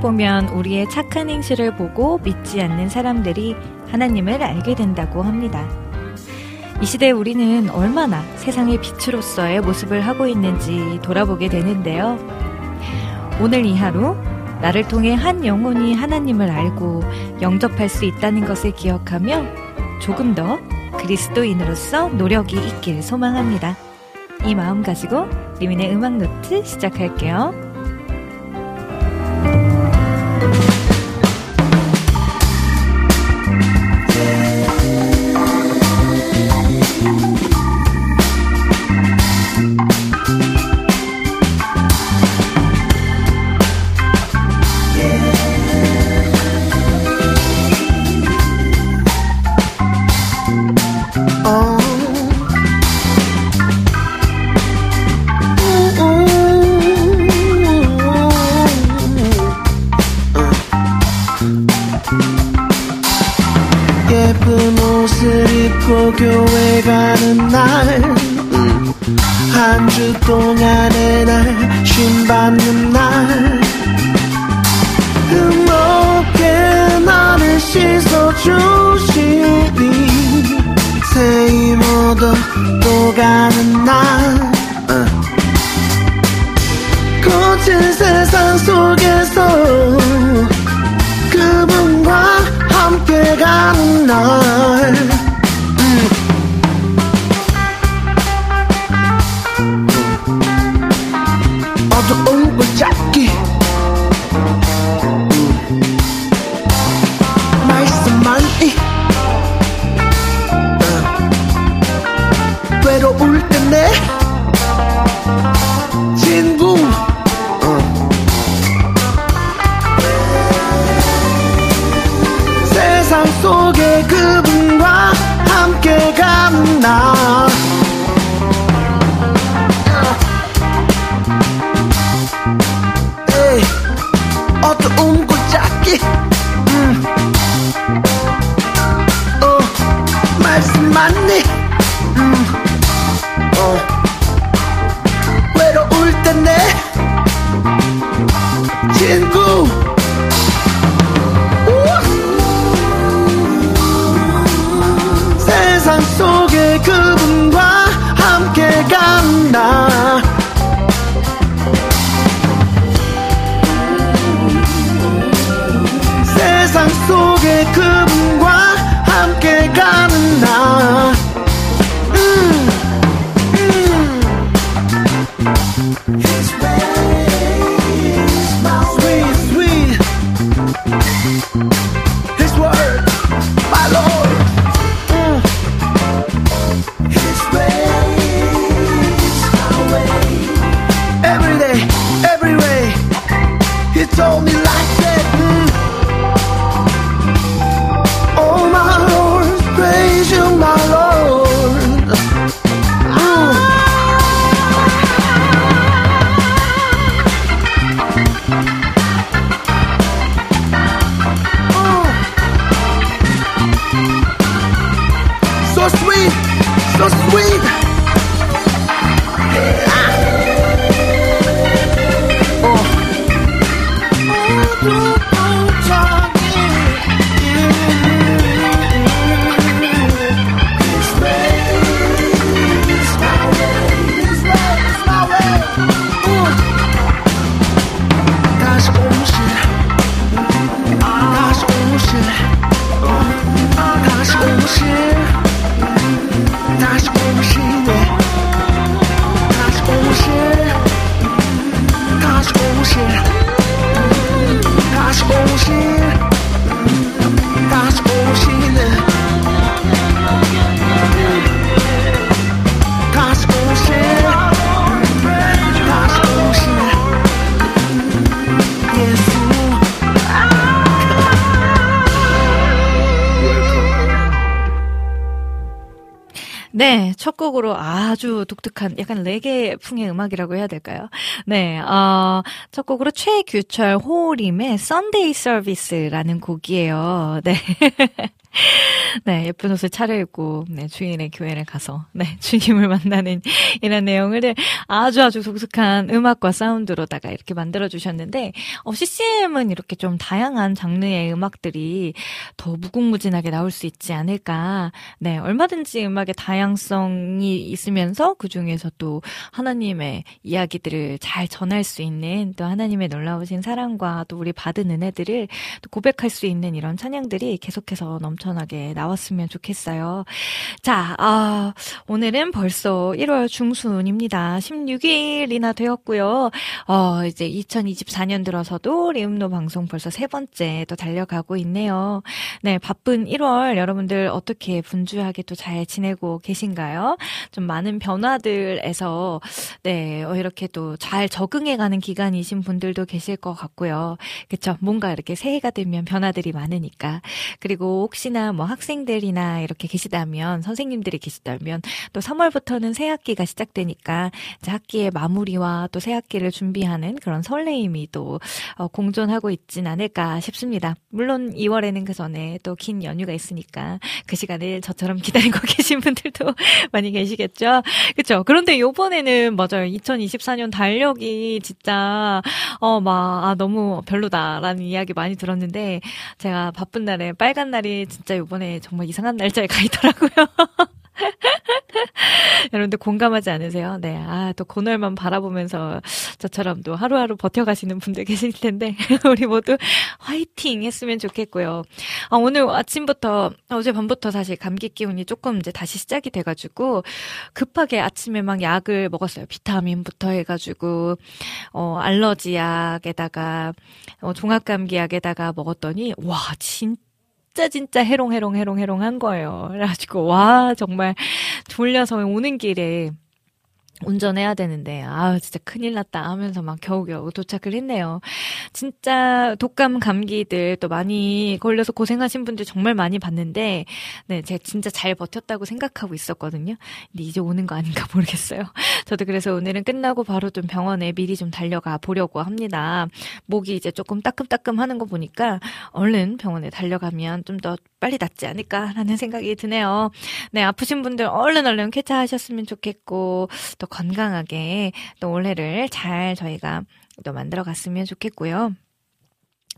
보면 우리의 착한 행실을 보고 믿지 않는 사람들이 하나님을 알게 된다고 합니다. 이 시대 우리는 얼마나 세상의 빛으로서의 모습을 하고 있는지 돌아보게 되는데요. 오늘 이 하루 나를 통해 한 영혼이 하나님을 알고 영접할 수 있다는 것을 기억하며 조금 더 그리스도인으로서 노력이 있길 소망합니다. 이 마음 가지고 리민의 음악 노트 시작할게요. 음악이라고 해야 될까요? 네, 어, 첫 곡으로 최규철 호림의 Sunday Service라는 곡이에요. 네. 네, 예쁜 옷을 차려입고, 네, 주인의 교회를 가서, 네, 주님을 만나는 이런 내용을 아주 아주 독특한 음악과 사운드로다가 이렇게 만들어 주셨는데, 어, CCM은 이렇게 좀 다양한 장르의 음악들이 더 무궁무진하게 나올 수 있지 않을까. 네, 얼마든지 음악의 다양성이 있으면서 그 중에서 또 하나님의 이야기들을 잘 전할 수 있는 또 하나님의 놀라우신 사랑과 또 우리 받은 은혜들을 또 고백할 수 있는 이런 찬양들이 계속해서 넘 넘쳐나게 나왔으면 좋겠어요. 자, 아, 오늘은 벌써 1월 중순입니다. 16일이나 되었고요. 어, 이제 2024년 들어서도 리음노 방송 벌써 세 번째 또 달려가고 있네요. 네, 바쁜 1월 여러분들 어떻게 분주하게 또 잘 지내고 계신가요? 좀 많은 변화들에서 네, 어, 이렇게 또 잘 적응해가는 기간이신 분들도 계실 것 같고요. 그쵸? 뭔가 이렇게 새해가 되면 변화들이 많으니까. 그리고 혹시 혹시나 뭐 학생들이나 이렇게 계시다면 선생님들이 계시다면 또 3월부터는 새 학기가 시작되니까 이제 학기의 마무리와 또 새 학기를 준비하는 그런 설레임이 또 어, 공존하고 있진 않을까 싶습니다. 물론 2월에는 그 전에 또 긴 연휴가 있으니까 그 시간을 저처럼 기다리고 계신 분들도 많이 계시겠죠. 그렇죠. 그런데 요번에는 맞아요. 2024년 달력이 진짜 어막 아, 너무 별로다라는 이야기 많이 들었는데 제가 바쁜 날에 빨간 날이 진짜 요번에 정말 이상한 날짜에 가 있더라고요. 여러분들 공감하지 않으세요? 네. 아, 또 고날만 바라보면서 저처럼 또 하루하루 버텨가시는 분들 계실 텐데, 우리 모두 화이팅 했으면 좋겠고요. 아, 오늘 아침부터, 어제 밤부터 사실 감기 기운이 조금 이제 다시 시작이 돼가지고, 급하게 아침에 막 약을 먹었어요. 비타민부터 해가지고, 어, 알러지 약에다가, 어, 종합감기 약에다가 먹었더니, 와, 진짜 진짜 진짜 해롱해롱 해롱해롱 한 거예요. 그래가지고 와 정말 졸려서 오는 길에 운전해야 되는데, 아, 진짜 큰일 났다 하면서 막 겨우겨우 도착을 했네요. 진짜 독감 감기들 또 많이 걸려서 고생하신 분들 정말 많이 봤는데, 네, 제가 진짜 잘 버텼다고 생각하고 있었거든요. 근데 이제 오는 거 아닌가 모르겠어요. 저도 그래서 오늘은 끝나고 바로 좀 병원에 미리 좀 달려가 보려고 합니다. 목이 이제 조금 따끔따끔 하는 거 보니까 얼른 병원에 달려가면 좀 더 빨리 낫지 않을까라는 생각이 드네요. 네, 아프신 분들 얼른 얼른 쾌차하셨으면 좋겠고, 또 건강하게 또 올해를 잘 저희가 또 만들어 갔으면 좋겠고요.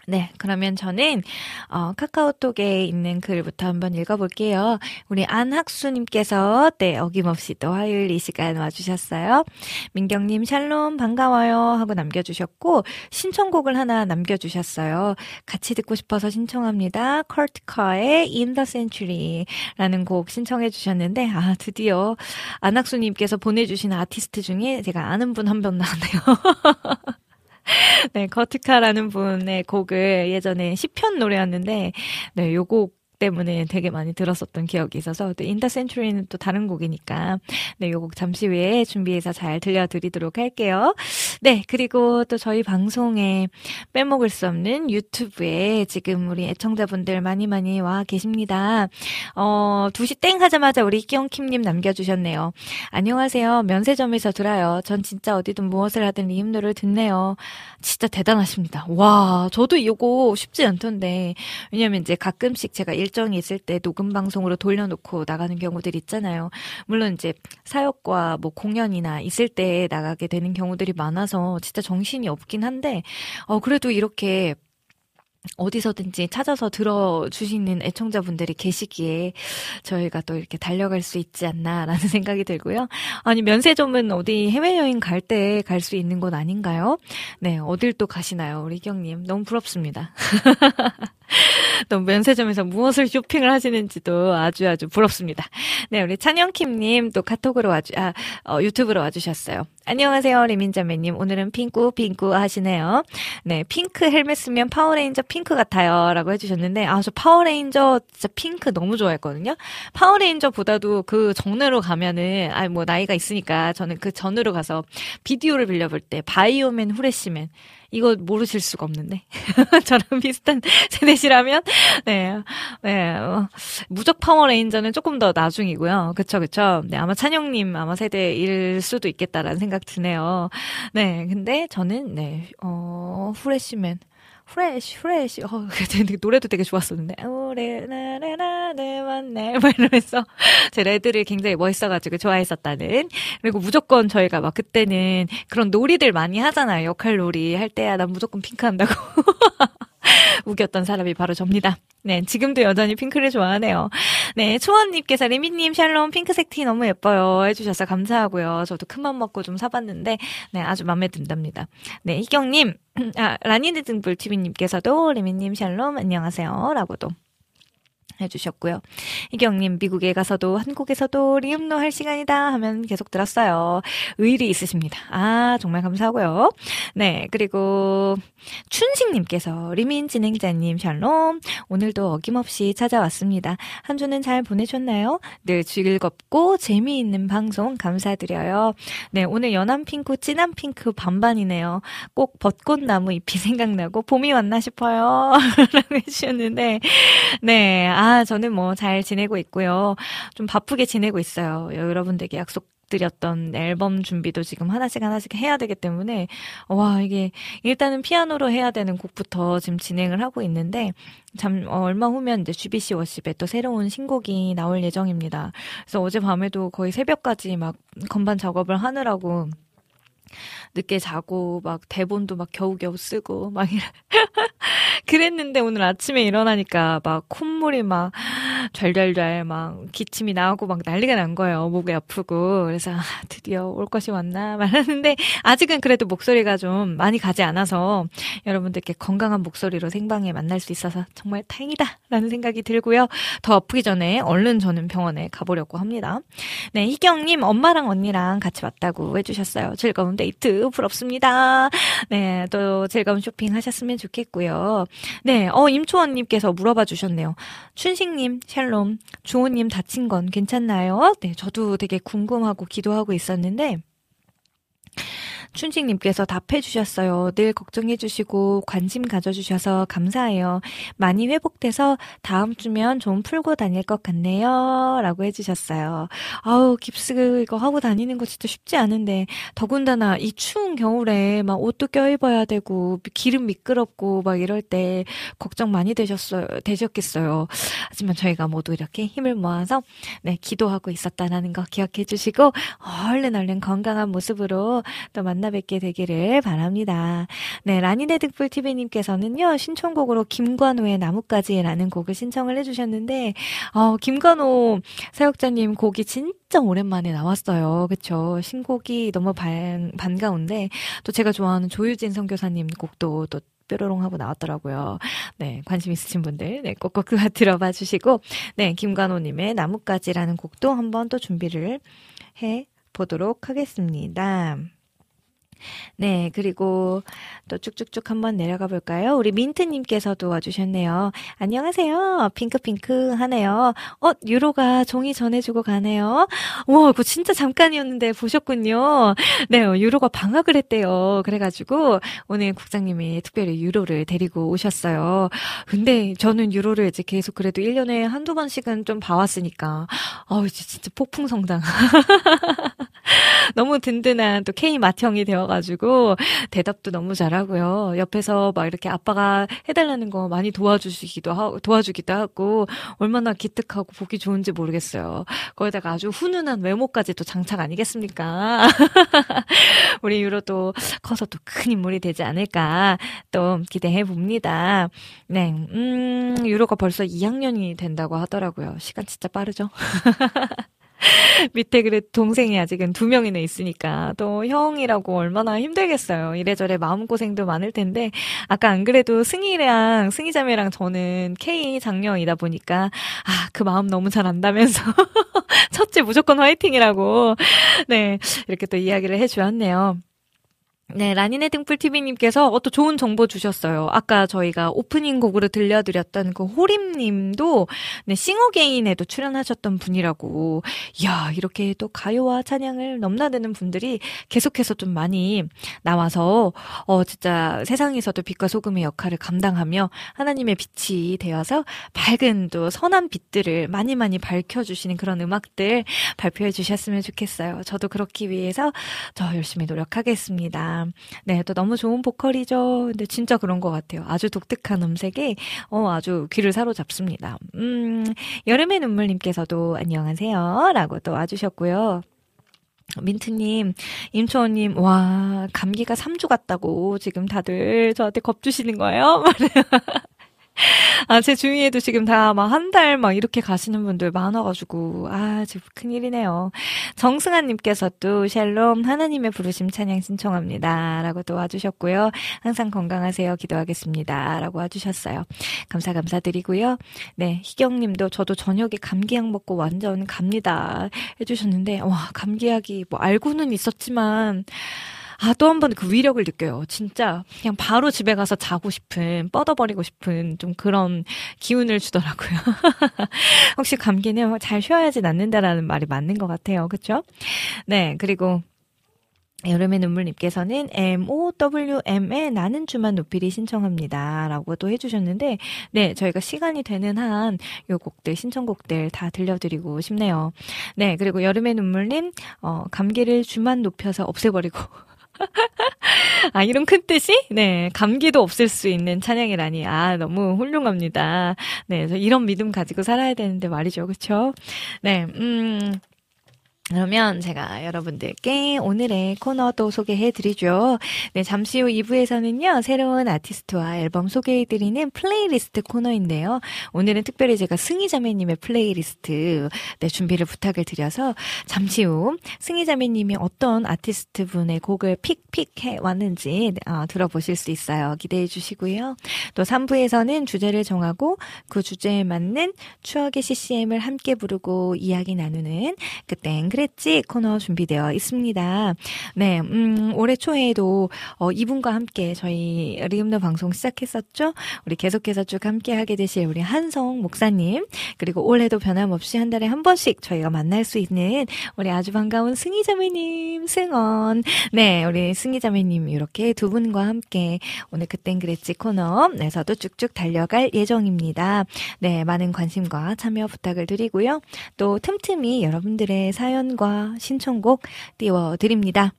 네, 그러면 저는 어, 카카오톡에 있는 글부터 한번 읽어볼게요. 우리 안학수님께서 네 어김없이 또 화요일 이 시간 와주셨어요. 민경님 샬롬 반가워요 하고 남겨주셨고 신청곡을 하나 남겨주셨어요. 같이 듣고 싶어서 신청합니다. 컬트카의 In the Century라는 곡 신청해 주셨는데 아 드디어 안학수님께서 보내주신 아티스트 중에 제가 아는 분 한 분 나왔네요. 네, 커트카라는 분의 곡을 예전에 10편 노래였는데, 네, 요 곡 때문에 되게 많이 들었었던 기억이 있어서 또 인더 센츄리는 또 다른 곡이니까 네, 요 곡 잠시 후에 준비해서 잘 들려드리도록 할게요. 네, 그리고 또 저희 방송에 빼먹을 수 없는 유튜브에 지금 우리 애청자분들 많이 많이 와 계십니다. 어, 2시 땡 하자마자 우리 끼용킴님 남겨주셨네요. 안녕하세요. 면세점에서 들어요. 전 진짜 어디든 무엇을 하든 리힘노를 듣네요. 진짜 대단하십니다. 와, 저도 이거 쉽지 않던데. 왜냐면 이제 가끔씩 제가 일 일정이 있을 때 녹음 방송으로 돌려놓고 나가는 경우들이 있잖아요. 물론 이제 사역과 뭐 공연이나 있을 때 나가게 되는 경우들이 많아서 진짜 정신이 없긴 한데, 어, 그래도 이렇게 어디서든지 찾아서 들어주시는 애청자분들이 계시기에 저희가 또 이렇게 달려갈 수 있지 않나라는 생각이 들고요. 아니, 면세점은 어디 해외여행 갈 때 갈 수 있는 곳 아닌가요? 네, 어딜 또 가시나요? 우리 경님. 너무 부럽습니다. 또 면세점에서 무엇을 쇼핑을 하시는지도 아주 아주 부럽습니다. 네, 우리 찬영킴님 또 카톡으로 와주, 아, 어, 유튜브로 와주셨어요. 안녕하세요, 리민자매님. 오늘은 핑크, 핑크 하시네요. 네, 핑크 헬멧 쓰면 파워레인저 핑크 같아요. 라고 해주셨는데, 아, 저 파워레인저 진짜 핑크 너무 좋아했거든요. 파워레인저보다도 그 전으로 가면은, 아, 뭐, 나이가 있으니까 저는 그 전으로 가서 비디오를 빌려볼 때, 바이오맨, 후레쉬맨, 이거 모르실 수가 없는데. 저랑 비슷한 세대시라면, 네, 네, 어, 무적 파워레인저는 조금 더 나중이고요. 그쵸, 그쵸. 네, 아마 찬영님 아마 세대일 수도 있겠다라는 생각 드네요. 네, 근데 저는, 네, 어, 후레쉬맨. 프레쉬, 프레쉬. 어, 노래도 되게 좋았었는데. 오래나래나, 내 만날. 막 이러면서 제 레드를 굉장히 멋있어가지고 좋아했었다는. 그리고 무조건 저희가 막 그때는 그런 놀이들 많이 하잖아요. 역할 놀이 할 때야 난 무조건 핑크 한다고. 우겼던 사람이 바로 접니다. 네, 지금도 여전히 핑크를 좋아하네요. 네, 초원님께서 리미님 샬롬 핑크색 티 너무 예뻐요 해주셔서 감사하고요. 저도 큰맘 먹고 좀 사봤는데 네, 아주 마음에 든답니다. 네, 희경님, 아, 라니드 등불 TV님께서도 리미님 샬롬 안녕하세요 라고도 해주셨고요. 이경님, 미국에 가서도 한국에서도 리음노 할 시간이다 하면 계속 들었어요. 의리 있으십니다. 아, 정말 감사하고요. 네, 그리고 춘식님께서 리민 진행자님 샬롬 오늘도 어김없이 찾아왔습니다. 한 주는 잘 보내셨나요? 늘 즐겁고 재미있는 방송 감사드려요. 네, 오늘 연한 핑크, 진한 핑크 반반이네요. 꼭 벚꽃나무 잎이 생각나고 봄이 왔나 싶어요. 라고 해주셨는데, 네, 아, 저는 뭐 잘 지내고 있고요. 좀 바쁘게 지내고 있어요. 여러분들께 약속 드렸던 앨범 준비도 지금 하나씩 하나씩 해야 되기 때문에 와 이게 일단은 피아노로 해야 되는 곡부터 지금 진행을 하고 있는데 참 어, 얼마 후면 이제 GBC 워십에 또 새로운 신곡이 나올 예정입니다. 그래서 어제 밤에도 거의 새벽까지 막 건반 작업을 하느라고 늦게 자고 막 대본도 막 겨우겨우 쓰고 막 이래. 그랬는데 오늘 아침에 일어나니까 막 콧물이 막 잘잘잘 막 기침이 나오고 막 난리가 난 거예요. 목이 아프고. 그래서 아, 드디어 올 것이 왔나 말하는데 아직은 그래도 목소리가 좀 많이 가지 않아서 여러분들께 건강한 목소리로 생방에 만날 수 있어서 정말 다행이다라는 생각이 들고요. 더 아프기 전에 얼른 저는 병원에 가보려고 합니다. 네, 희경님 엄마랑 언니랑 같이 왔다고 해주셨어요. 즐거운 데이트 부럽습니다. 네, 또 즐거운 쇼핑 하셨으면 좋겠고요. 네, 어, 임초원님께서 물어봐 주셨네요. 춘식님, 샬롬, 주호님 다친 건 괜찮나요? 네, 저도 되게 궁금하고 기도하고 있었는데, 춘식님께서 답해주셨어요. 늘 걱정해주시고 관심 가져주셔서 감사해요. 많이 회복돼서 다음 주면 좀 풀고 다닐 것 같네요. 라고 해주셨어요. 아우, 깁스 이거 하고 다니는 거 진짜 쉽지 않은데, 더군다나 이 추운 겨울에 막 옷도 껴입어야 되고, 기름 미끄럽고 막 이럴 때 걱정 많이 되셨어요, 되셨겠어요. 하지만 저희가 모두 이렇게 힘을 모아서, 네, 기도하고 있었다는 거 기억해 주시고, 얼른 얼른 건강한 모습으로 또 만나 뵙게 되기를 바랍니다. 네, 라니네 득불TV님께서는요, 신청곡으로 김관호의 나뭇가지라는 곡을 신청을 해주셨는데, 어, 김관호 사역자님 곡이 진짜 오랜만에 나왔어요. 그쵸? 신곡이 너무 반, 반가운데, 또 제가 좋아하는 조유진 선교사님 곡도 또 뾰로롱 하고 나왔더라고요. 네, 관심 있으신 분들, 네, 꼭꼭 들어봐 주시고, 네, 김관호님의 나뭇가지라는 곡도 한번 또 준비를 해 보도록 하겠습니다. 네, 그리고 또 쭉쭉쭉 한번 내려가 볼까요? 우리 민트님께서도 와주셨네요. 안녕하세요. 핑크핑크 하네요. 어, 유로가 종이 전해주고 가네요. 와, 그거 진짜 잠깐이었는데 보셨군요. 네, 유로가 방학을 했대요. 그래가지고 오늘 국장님이 특별히 유로를 데리고 오셨어요. 근데 저는 유로를 이제 계속 그래도 1년에 한두 번씩은 좀 봐왔으니까, 어우, 진짜 폭풍성장. 너무 든든한 또 K 맏형이 되어가 지고 대답도 너무 잘하고요. 옆에서 막 이렇게 아빠가 해달라는 거 많이 도와주시기도 하고 도와주기도 하고 얼마나 기특하고 보기 좋은지 모르겠어요. 거기다가 아주 훈훈한 외모까지 도 장착 아니겠습니까? 우리 유로도 커서 또 큰 인물이 되지 않을까 또 기대해 봅니다. 네, 음, 유로가 벌써 2학년이 된다고 하더라고요. 시간 진짜 빠르죠? 밑에 그래 동생이 아직은 두 명이나 있으니까 또 형이라고 얼마나 힘들겠어요. 이래저래 마음고생도 많을 텐데 아까 안 그래도 승희랑 승희자매랑 저는 K 장녀이다 보니까 아 그 마음 너무 잘 안다면서 첫째 무조건 화이팅이라고 네 이렇게 또 이야기를 해주었네요. 네, 라니네 등불TV님께서 어, 또 좋은 정보 주셨어요. 아까 저희가 오프닝 곡으로 들려드렸던 그 호림님도, 네, 싱어게인에도 출연하셨던 분이라고. 이야, 이렇게 또 가요와 찬양을 넘나드는 분들이 계속해서 좀 많이 나와서, 어, 진짜 세상에서도 빛과 소금의 역할을 감당하며 하나님의 빛이 되어서 밝은 또 선한 빛들을 많이 많이 밝혀주시는 그런 음악들 발표해 주셨으면 좋겠어요. 저도 그렇기 위해서 저 열심히 노력하겠습니다. 네, 또 너무 좋은 보컬이죠. 근데 진짜 그런 것 같아요. 아주 독특한 음색에, 어, 아주 귀를 사로잡습니다. 음, 여름의 눈물님께서도 안녕하세요. 라고 또 와주셨고요. 민트님, 임초원님, 와, 감기가 3주 같다고 지금 다들 저한테 겁주시는 거예요? 아, 제 주위에도 지금 다 막 한 달 막 이렇게 가시는 분들 많아가지고, 아, 지금 큰일이네요. 정승아님께서 또 샬롬 하나님의 부르심 찬양 신청합니다. 라고 또 와주셨고요. 항상 건강하세요. 기도하겠습니다. 라고 와주셨어요. 감사, 감사드리고요. 네, 희경님도 저도 저녁에 감기약 먹고 완전 갑니다. 해주셨는데, 와, 감기약이 뭐 알고는 있었지만, 아, 또 한 번 그 위력을 느껴요. 진짜 그냥 바로 집에 가서 자고 싶은, 뻗어버리고 싶은 좀 그런 기운을 주더라고요. 혹시 감기는 잘 쉬어야지 낫는다라는 말이 맞는 것 같아요. 그쵸? 네, 그리고 여름의 눈물님께서는 MOWM의 나는 주만 높이리 신청합니다. 라고 또 해주셨는데, 네, 저희가 시간이 되는 한 요 곡들, 신청곡들 다 들려드리고 싶네요. 네, 그리고 여름의 눈물님, 어, 감기를 주만 높여서 없애버리고, 아, 이런 큰 뜻이? 네, 감기도 없을 수 있는 찬양이라니. 아, 너무 훌륭합니다. 네, 이런 믿음 가지고 살아야 되는데 말이죠. 그쵸? 네, 음, 그러면 제가 여러분들께 오늘의 코너도 소개해 드리죠. 네, 잠시 후 2부에서는요, 새로운 아티스트와 앨범 소개해 드리는 플레이리스트 코너인데요. 오늘은 특별히 제가 승희자매님의 플레이리스트, 네, 준비를 부탁을 드려서 잠시 후 승희자매님이 어떤 아티스트 분의 곡을 pick pick해 왔는지 어, 들어보실 수 있어요. 기대해 주시고요. 또 3부에서는 주제를 정하고 그 주제에 맞는 추억의 CCM을 함께 부르고 이야기 나누는 그땐 그래 그랬지 코너 준비되어 있습니다. 네, 음, 올해 초에도 어, 이분과 함께 저희 리음노 방송 시작했었죠. 우리 계속해서 쭉 함께 하게 되실 우리 한성 목사님 그리고 올해도 변함없이 한 달에 한 번씩 저희가 만날 수 있는 우리 아주 반가운 승희 자매님 승원. 네, 우리 승희 자매님 이렇게 두 분과 함께 오늘 그땐 그랬지 코너에서도 쭉쭉 달려갈 예정입니다. 네, 많은 관심과 참여 부탁을 드리고요. 또 틈틈이 여러분들의 사연 사연과 신청곡 띄워드립니다.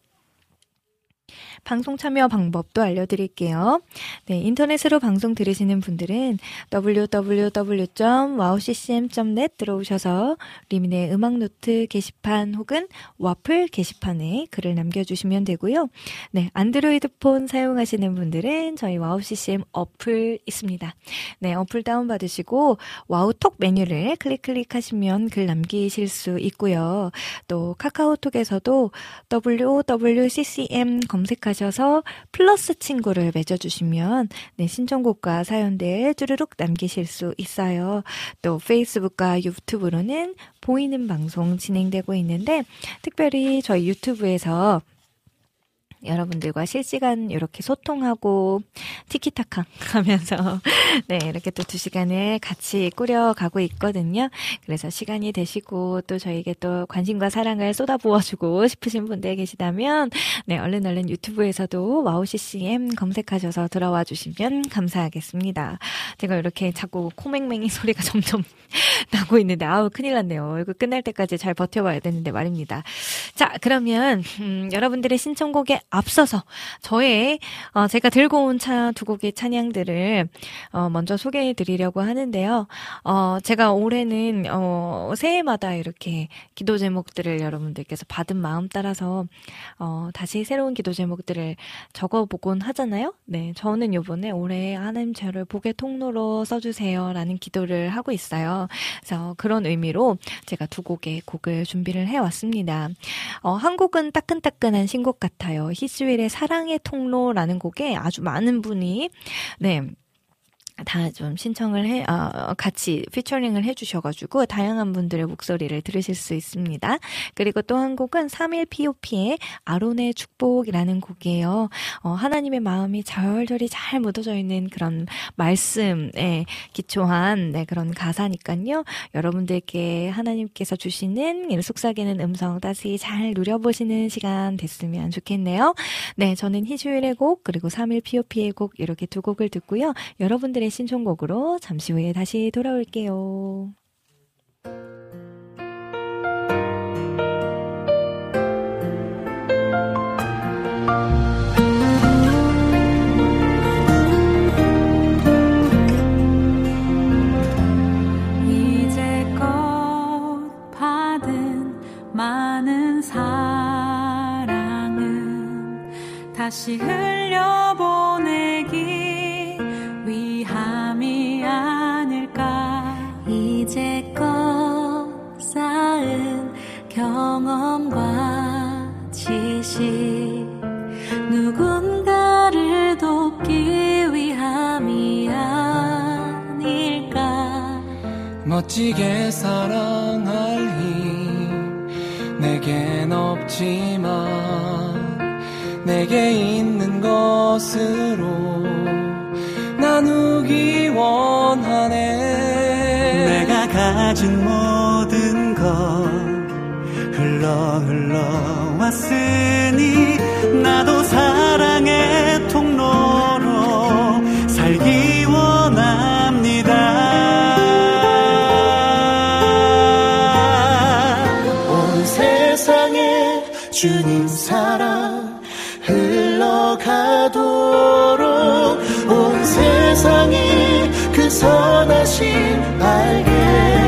방송 참여 방법도 알려드릴게요. 네, 인터넷으로 방송 들으시는 분들은 www.wowccm.net 들어오셔서 리민의 음악노트 게시판 혹은 와플 게시판에 글을 남겨주시면 되고요. 네, 안드로이드 폰 사용하시는 분들은 저희 와우CCM 어플 있습니다. 네, 어플 다운받으시고 와우톡 메뉴를 클릭 클릭하시면 글 남기실 수 있고요. 또 카카오톡에서도 WOWCCM 검색하 시면 하셔서 플러스 친구를 맺어주시면 네, 신청곡과 사연들 쭈르륵 남기실 수 있어요. 또 페이스북과 유튜브로는 보이는 방송 진행되고 있는데 특별히 저희 유튜브에서 여러분들과 실시간 이렇게 소통하고 티키타카 하면서 네, 이렇게 또 두 시간을 같이 꾸려가고 있거든요. 그래서 시간이 되시고 또 저에게 또 관심과 사랑을 쏟아부어주고 싶으신 분들 계시다면 네, 얼른 얼른 유튜브에서도 와우 CCM 검색하셔서 들어와 주시면 감사하겠습니다. 제가 이렇게 자꾸 코맹맹이 소리가 점점 나고 있는데 아우 큰일 났네요. 이거 끝날 때까지 잘 버텨봐야 되는데 말입니다. 자, 그러면 음, 여러분들의 신청곡에 앞서서 저의 어, 제가 들고 온 차 두 곡의 찬양들을 어, 먼저 소개해 드리려고 하는데요. 어, 제가 올해는 어, 새해마다 이렇게 기도 제목들을 여러분들께서 받은 마음 따라서 어, 다시 새로운 기도 제목들을 적어보곤 하잖아요. 네, 저는 요번에 올해 하나님 저를 복의 통로로 써주세요라는 기도를 하고 있어요. 그래서 그런 의미로 제가 두 곡의 곡을 준비를 해왔습니다. 어, 한 곡은 따끈따끈한 신곡 같아요. 히스윌의 사랑의 통로라는 곡에 아주 많은 분이 네 다 좀 신청을 해, 어, 같이 피처링을 해주셔가지고 다양한 분들의 목소리를 들으실 수 있습니다. 그리고 또 한 곡은 3일 POP의 아론의 축복이라는 곡이에요. 어, 하나님의 마음이 절절히 잘 묻어져 있는 그런 말씀에 기초한 네, 그런 가사니까요. 여러분들께 하나님께서 주시는 속삭이는 음성 다시 잘 누려보시는 시간 됐으면 좋겠네요. 네, 저는 희주일의 곡 그리고 3일 POP의 곡 이렇게 두 곡을 듣고요. 여러분들의 신청곡으로 잠시 후에 다시 돌아올게요. 많은 사랑은 다시 흘려보내기 경험과 지식 누군가를 돕기 위함이 아닐까. 멋지게 사랑할 힘 내겐 없지만 내게 있는 것으로 나누기 원하네. 내가 가진 모든 것 흘러 흘러 왔으니 나도 사랑의 통로로 살기 원합니다. 온 세상에 주님 사랑 흘러가도록 온 세상이 그 선하심 알게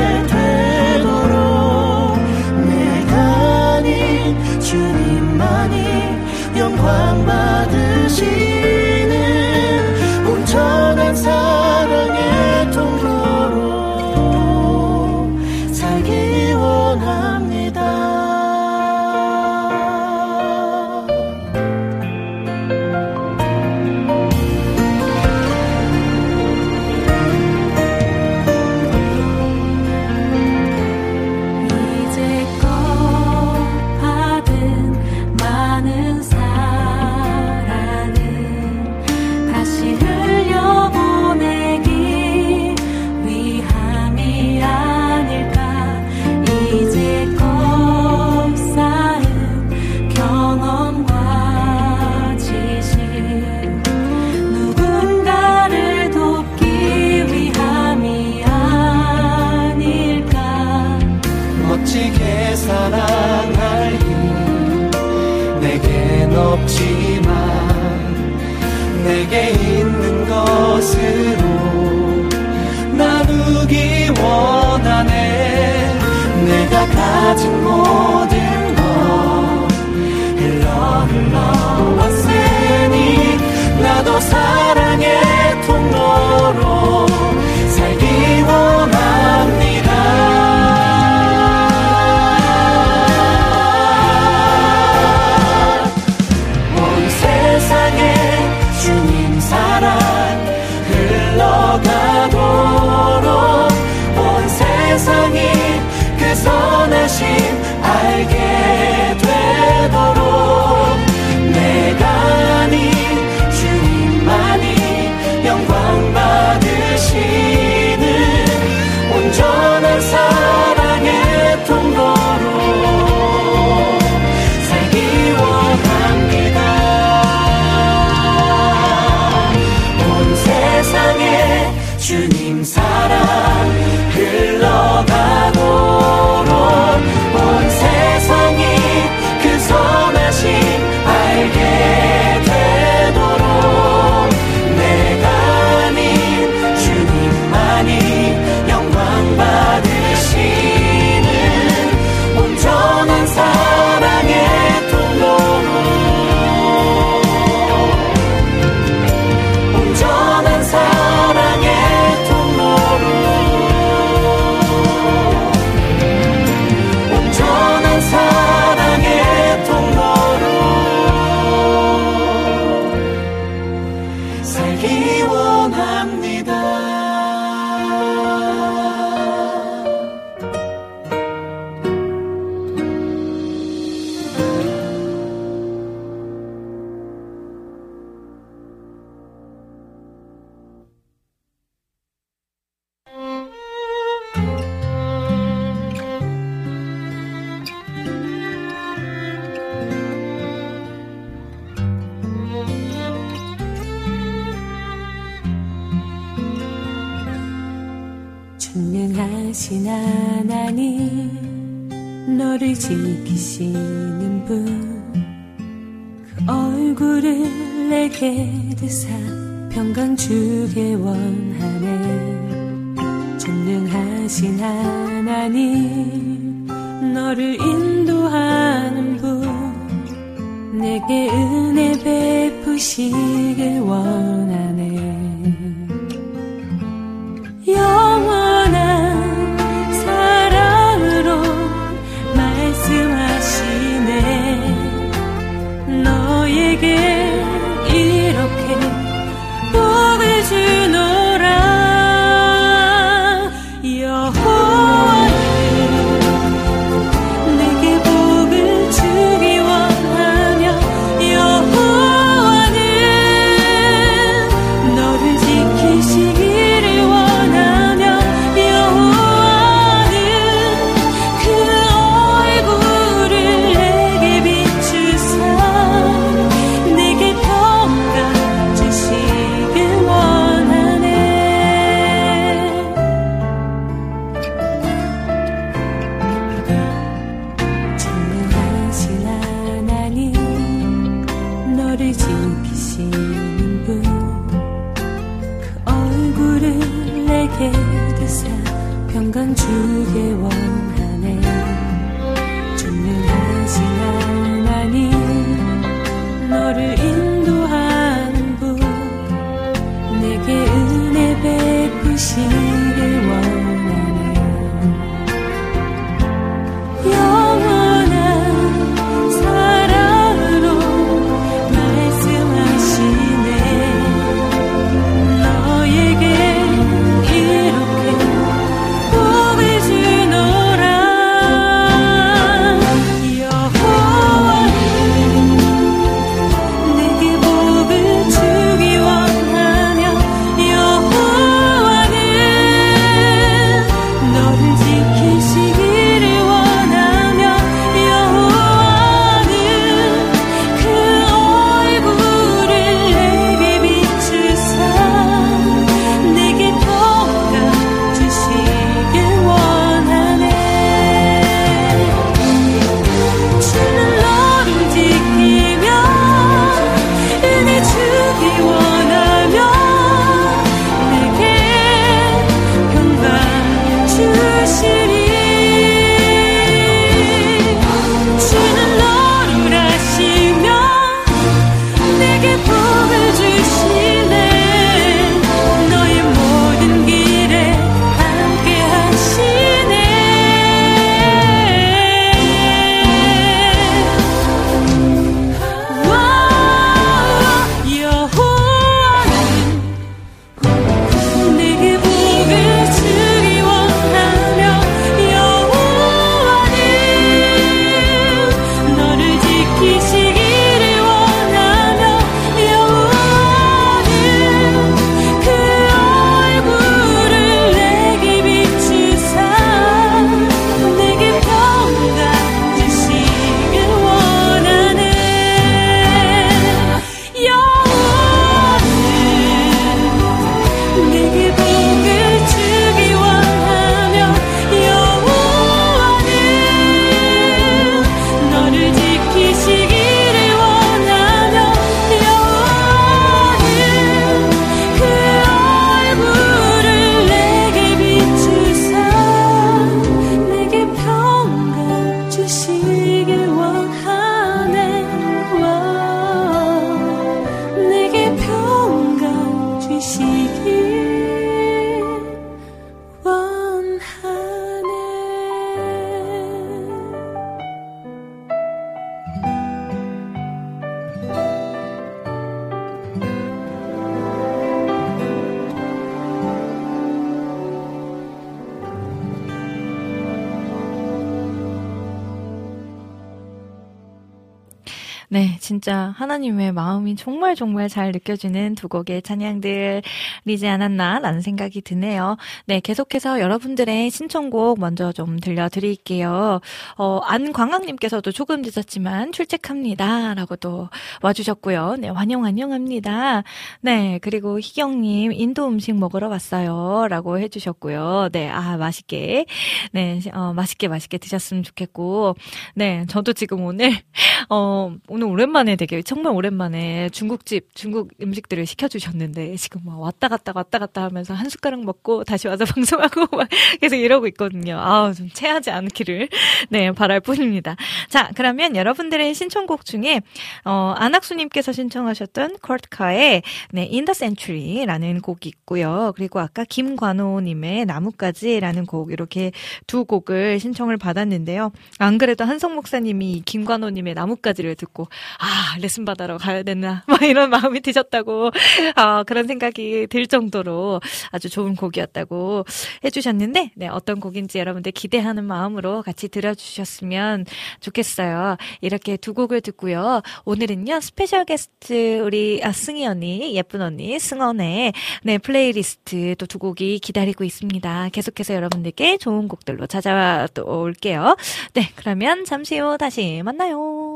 하나님의 마음이 정말 정말 잘 느껴지는 두 곡의 찬양들이지 않았나라는 생각이 드네요. 네, 계속해서 여러분들의 신청곡 먼저 좀 들려드릴게요. 어, 안광학님께서도 조금 늦었지만 출첵합니다. 라고 또 와주셨고요. 네, 환영, 환영합니다. 네, 그리고 희경님, 인도 음식 먹으러 왔어요. 라고 해주셨고요. 네, 아, 맛있게. 네, 어, 맛있게 맛있게 드셨으면 좋겠고. 네, 저도 지금 오늘, 어, 오늘 오랜만에 되게 정말 오랜만에 중국집 중국 음식들을 시켜주셨는데 지금 막 왔다 갔다 왔다 갔다 하면서 한 숟가락 먹고 다시 와서 방송하고 막 계속 이러고 있거든요. 아우 좀 체하지 않기를 네 바랄 뿐입니다. 자 그러면 여러분들의 신청곡 중에 어 안학수님께서 신청하셨던 콜트카의 네 the Century라는 곡이 있고요. 그리고 아까 김관호님의 나뭇가지라는 곡 이렇게 두 곡을 신청을 받았는데요. 안 그래도 한성 목사님이 김관호님의 나뭇가지를 듣고 아 레슨 받으러 가야 되나 막 이런 마음이 드셨다고 아 그런 생각이 들 정도로 아주 좋은 곡이었다고 해주셨는데 네 어떤 곡인지 여러분들 기대하는 마음으로 같이 들어주셨으면 좋겠어요. 이렇게 두 곡을 듣고요. 오늘은요 스페셜 게스트 우리 아, 승희 언니 예쁜 언니 승언의 네 플레이리스트 또 두 곡이 기다리고 있습니다. 계속해서 여러분들께 좋은 곡들로 찾아와 또 올게요. 네 그러면 잠시 후 다시 만나요.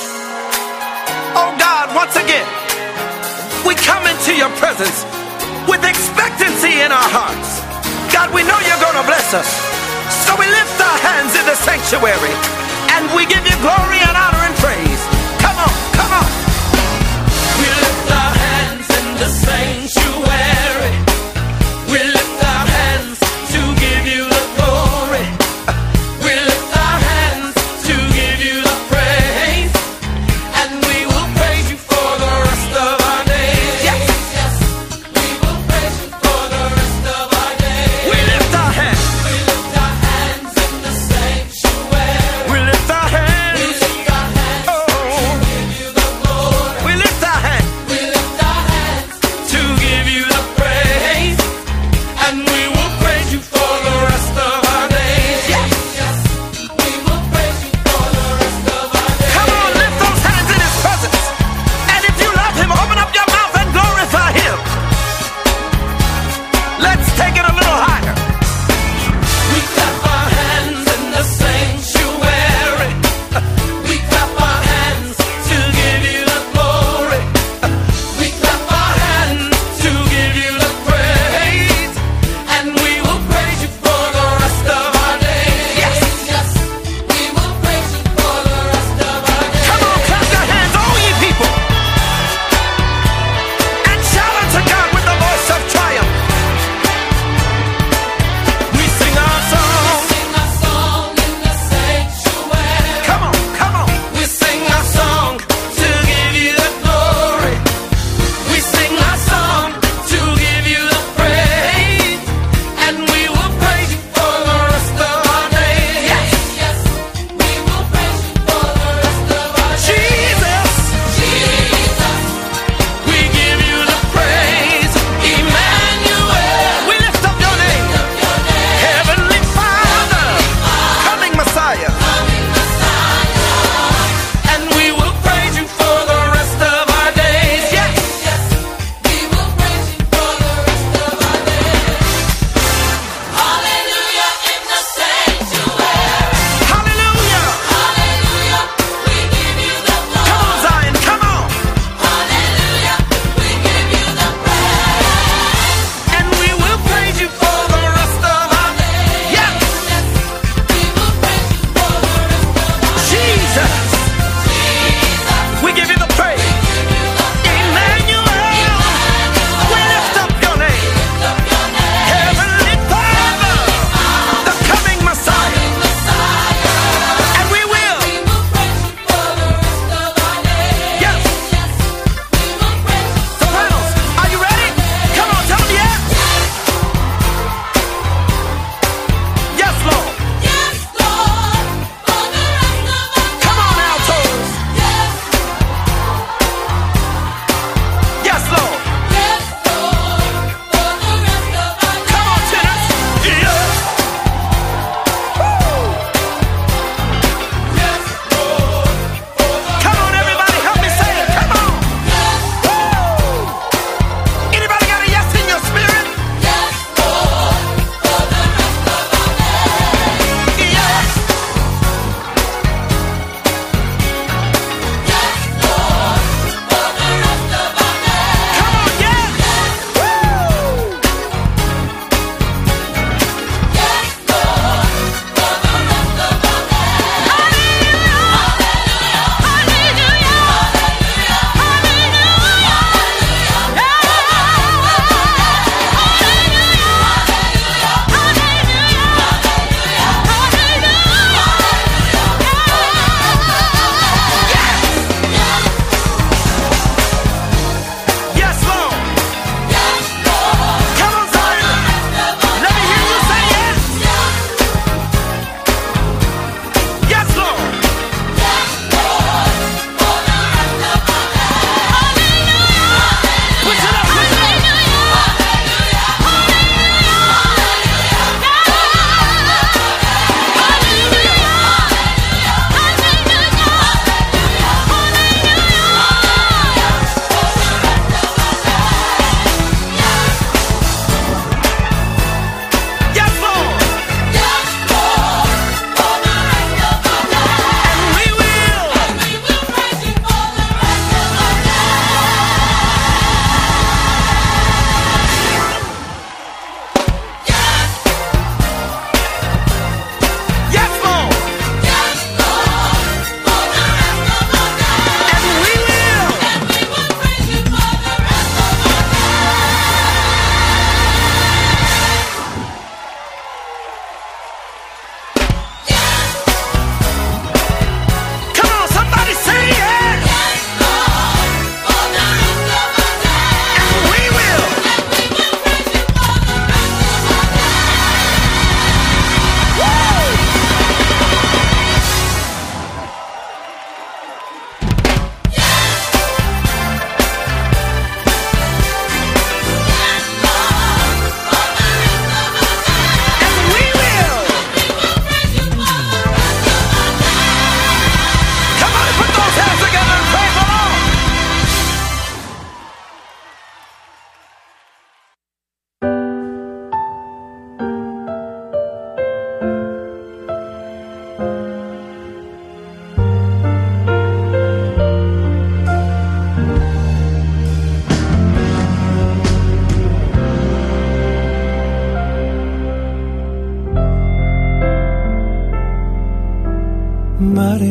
Oh God, once again, we come into your presence with expectancy in our hearts. God, we know you're going to bless us. So we lift our hands in the sanctuary and we give you glory and honor and praise. Come on, come on. We lift our hands in the sanctuary.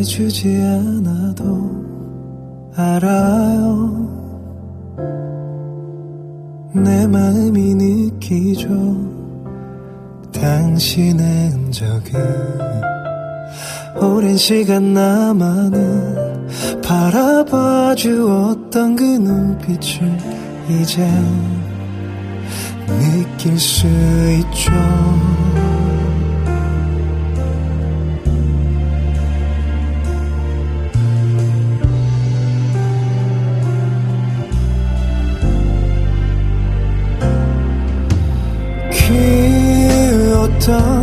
주지 않아도 알아요. 내 마음이 느끼죠. 당신의 흔적은 오랜 시간 나만을 바라봐 주었던 그 눈빛을 이제 느낄 수 있죠 그어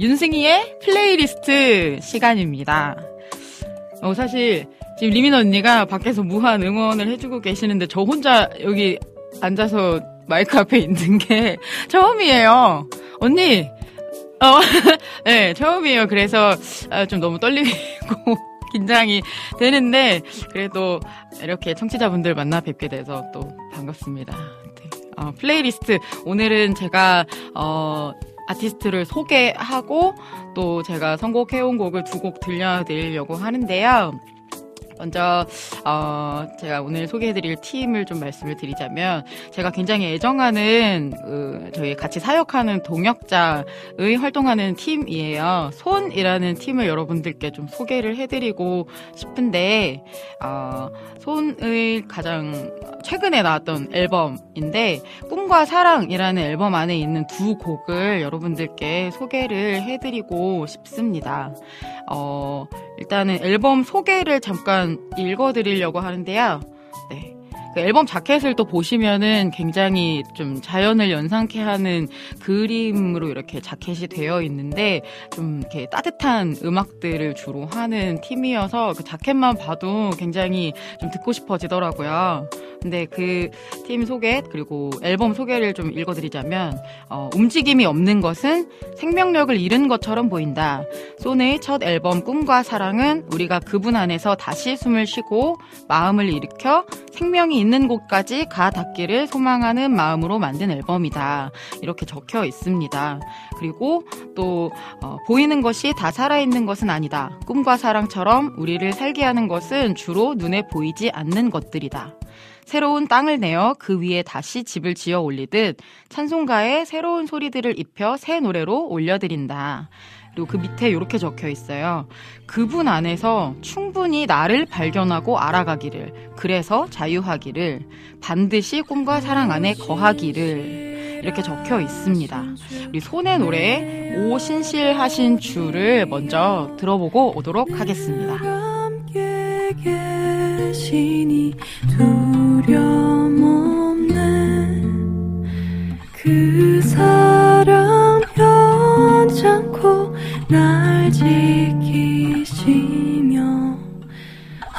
윤승희의 플레이리스트 시간입니다. 어, 사실 지금 리민 언니가 밖에서 무한 응원을 해주고 계시는데 저 혼자 여기 앉아서 마이크 앞에 있는 게 처음이에요. 언니, 어, 네, 처음이에요. 그래서 아, 좀 너무 떨리고 긴장이 되는데 그래도 이렇게 청취자분들 만나 뵙게 돼서 또 반갑습니다. 네. 어, 플레이리스트 오늘은 제가 어, 아티스트를 소개하고 또 제가 선곡해온 곡을 두 곡 들려드리려고 하는데요. 먼저 어 제가 오늘 소개해드릴 팀을 좀 말씀을 드리자면 제가 굉장히 애정하는 그 저희 같이 사역하는 동역자의 활동하는 팀이에요. 손이라는 팀을 여러분들께 좀 소개를 해드리고 싶은데 어 손의 가장 최근에 나왔던 앨범인데 꿈과 사랑이라는 앨범 안에 있는 두 곡을 여러분들께 소개를 해드리고 싶습니다. 어 일단은 앨범 소개를 잠깐 읽어드리려고 하는데요. 네. 그 앨범 자켓을 또 보시면은 굉장히 좀 자연을 연상케 하는 그림으로 이렇게 자켓이 되어 있는데 좀 이렇게 따뜻한 음악들을 주로 하는 팀이어서 그 자켓만 봐도 굉장히 좀 듣고 싶어지더라고요. 근데 그 팀 소개 그리고 앨범 소개를 좀 읽어드리자면 어, 움직임이 없는 것은 생명력을 잃은 것처럼 보인다. 소의 첫 앨범 꿈과 사랑은 우리가 그분 안에서 다시 숨을 쉬고 마음을 일으켜 생명이 있는 곳까지 가 닿기를 소망하는 마음으로 만든 앨범이다. 이렇게 적혀 있습니다. 그리고 또 어, 보이는 것이 다 살아있는 것은 아니다. 꿈과 사랑처럼 우리를 살게 하는 것은 주로 눈에 보이지 않는 것들이다. 새로운 땅을 내어 그 위에 다시 집을 지어 올리듯 찬송가에 새로운 소리들을 입혀 새 노래로 올려드린다. 그리고 그 밑에 이렇게 적혀 있어요. 그분 안에서 충분히 나를 발견하고 알아가기를, 그래서 자유하기를, 반드시 꿈과 사랑 안에 거하기를, 이렇게 적혀 있습니다. 우리 손의 노래, 오 신실하신 주를 먼저 들어보고 오도록 하겠습니다. 그 사랑 변찮고 날 지키시며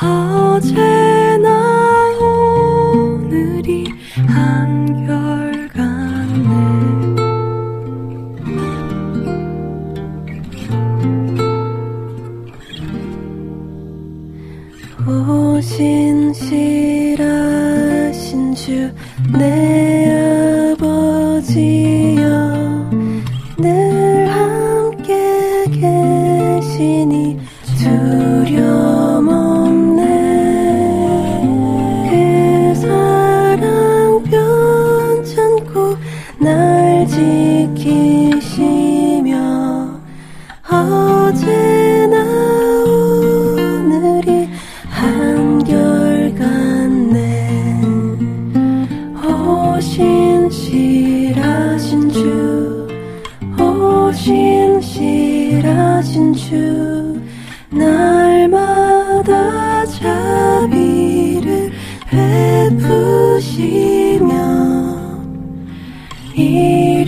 어제나 오늘이 한결같네. 오신실하신 주 내 아버지여 두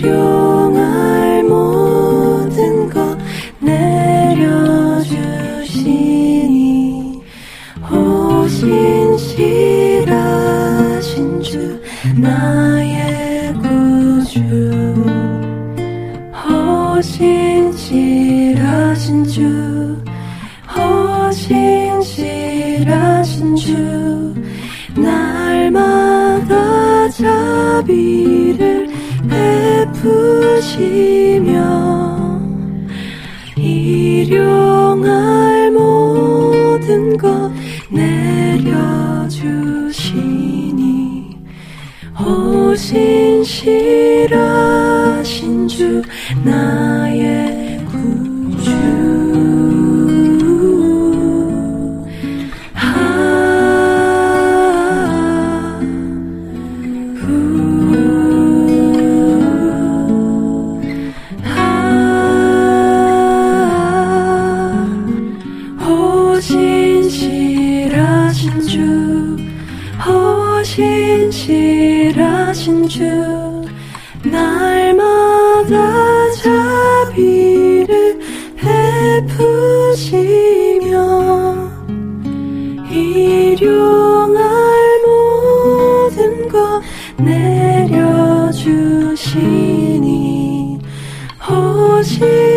일용 베푸시며 일용할 모든 것 내려주시니 오신 실하신 주나 일용할 모든 것 내려주시니 호신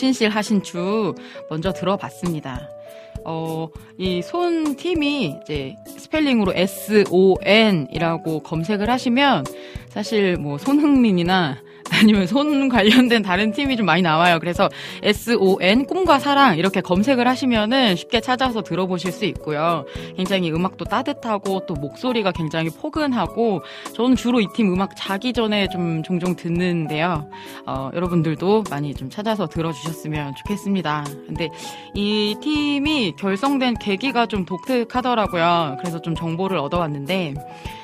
신실 하신 주 먼저 들어봤습니다. 어, 이 손 팀이 이제 스펠링으로 S-O-N이라고 검색을 하시면 사실 뭐 손흥민이나 아니면 손 관련된 다른 팀이 좀 많이 나와요. 그래서 S-O-N 꿈과 사랑 이렇게 검색을 하시면은 쉽게 찾아서 들어보실 수 있고요. 굉장히 음악도 따뜻하고 또 목소리가 굉장히 포근하고 저는 주로 이 팀 음악 자기 전에 좀 종종 듣는데요. 어, 여러분들도 많이 좀 찾아서 들어주셨으면 좋겠습니다. 근데 이 팀이 결성된 계기가 좀 독특하더라고요. 그래서 좀 정보를 얻어왔는데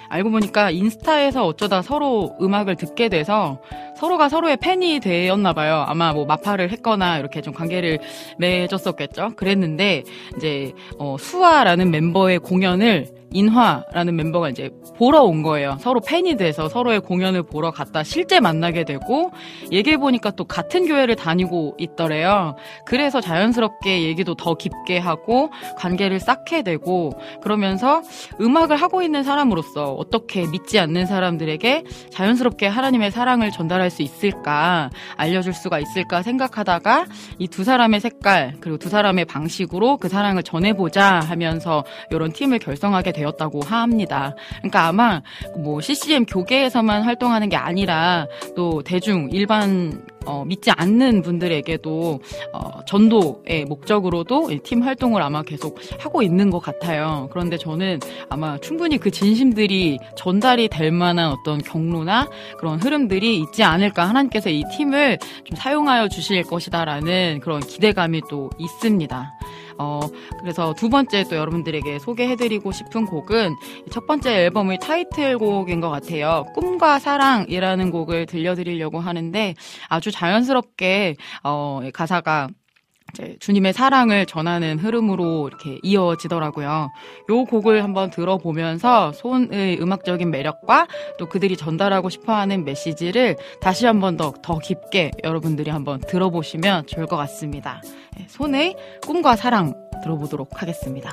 알고 보니까 인스타에서 어쩌다 서로 음악을 듣게 돼서 서로가 서로의 팬이 되었나 봐요. 아마 뭐 마파를 했거나 이렇게 좀 관계를 맺었었겠죠. 그랬는데 이제 어 수아라는 멤버의 공연을 인화라는 멤버가 이제 보러 온 거예요. 서로 팬이 돼서 서로의 공연을 보러 갔다 실제 만나게 되고 얘기해 보니까 또 같은 교회를 다니고 있더래요. 그래서 자연스럽게 얘기도 더 깊게 하고 관계를 쌓게 되고 그러면서 음악을 하고 있는 사람으로서 어떻게 믿지 않는 사람들에게 자연스럽게 하나님의 사랑을 전달할 수 있을까 알려줄 수가 있을까 생각하다가 이 두 사람의 색깔 그리고 두 사람의 방식으로 그 사랑을 전해보자 하면서 이런 팀을 결성하게 되었 다고 합니다. 그러니까 아마 뭐 CCM 교계에서만 활동하는 게 아니라 또 대중 일반 어, 믿지 않는 분들에게도 어, 전도의 목적으로도 이팀 활동을 아마 계속 하고 있는 것 같아요. 그런데 저는 아마 충분히 그 진심들이 전달이 될 만한 어떤 경로나 그런 흐름들이 있지 않을까 하나님께서 이 팀을 좀 사용하여 주실 것이다라는 그런 기대감이 또 있습니다. 어, 그래서 두 번째 또 여러분들에게 소개해드리고 싶은 곡은 첫 번째 앨범의 타이틀곡인 것 같아요. 꿈과 사랑이라는 곡을 들려드리려고 하는데 아주 자연스럽게, 어, 가사가 이제 주님의 사랑을 전하는 흐름으로 이렇게 이어지더라고요. 요 곡을 한번 들어보면서 손의 음악적인 매력과 또 그들이 전달하고 싶어하는 메시지를 다시 한번 더, 더 깊게 여러분들이 한번 들어보시면 좋을 것 같습니다. 네, 손의 꿈과 사랑 들어보도록 하겠습니다.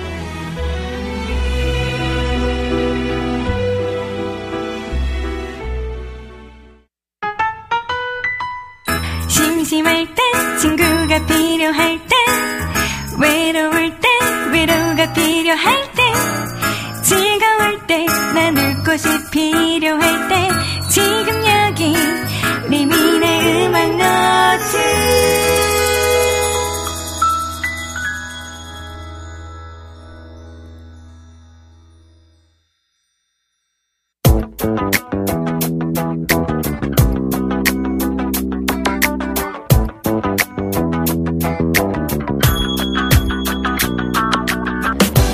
필요할 때 즐거울 때 나눌 곳이 필요할 때 지금 여기 리민의 음악 노트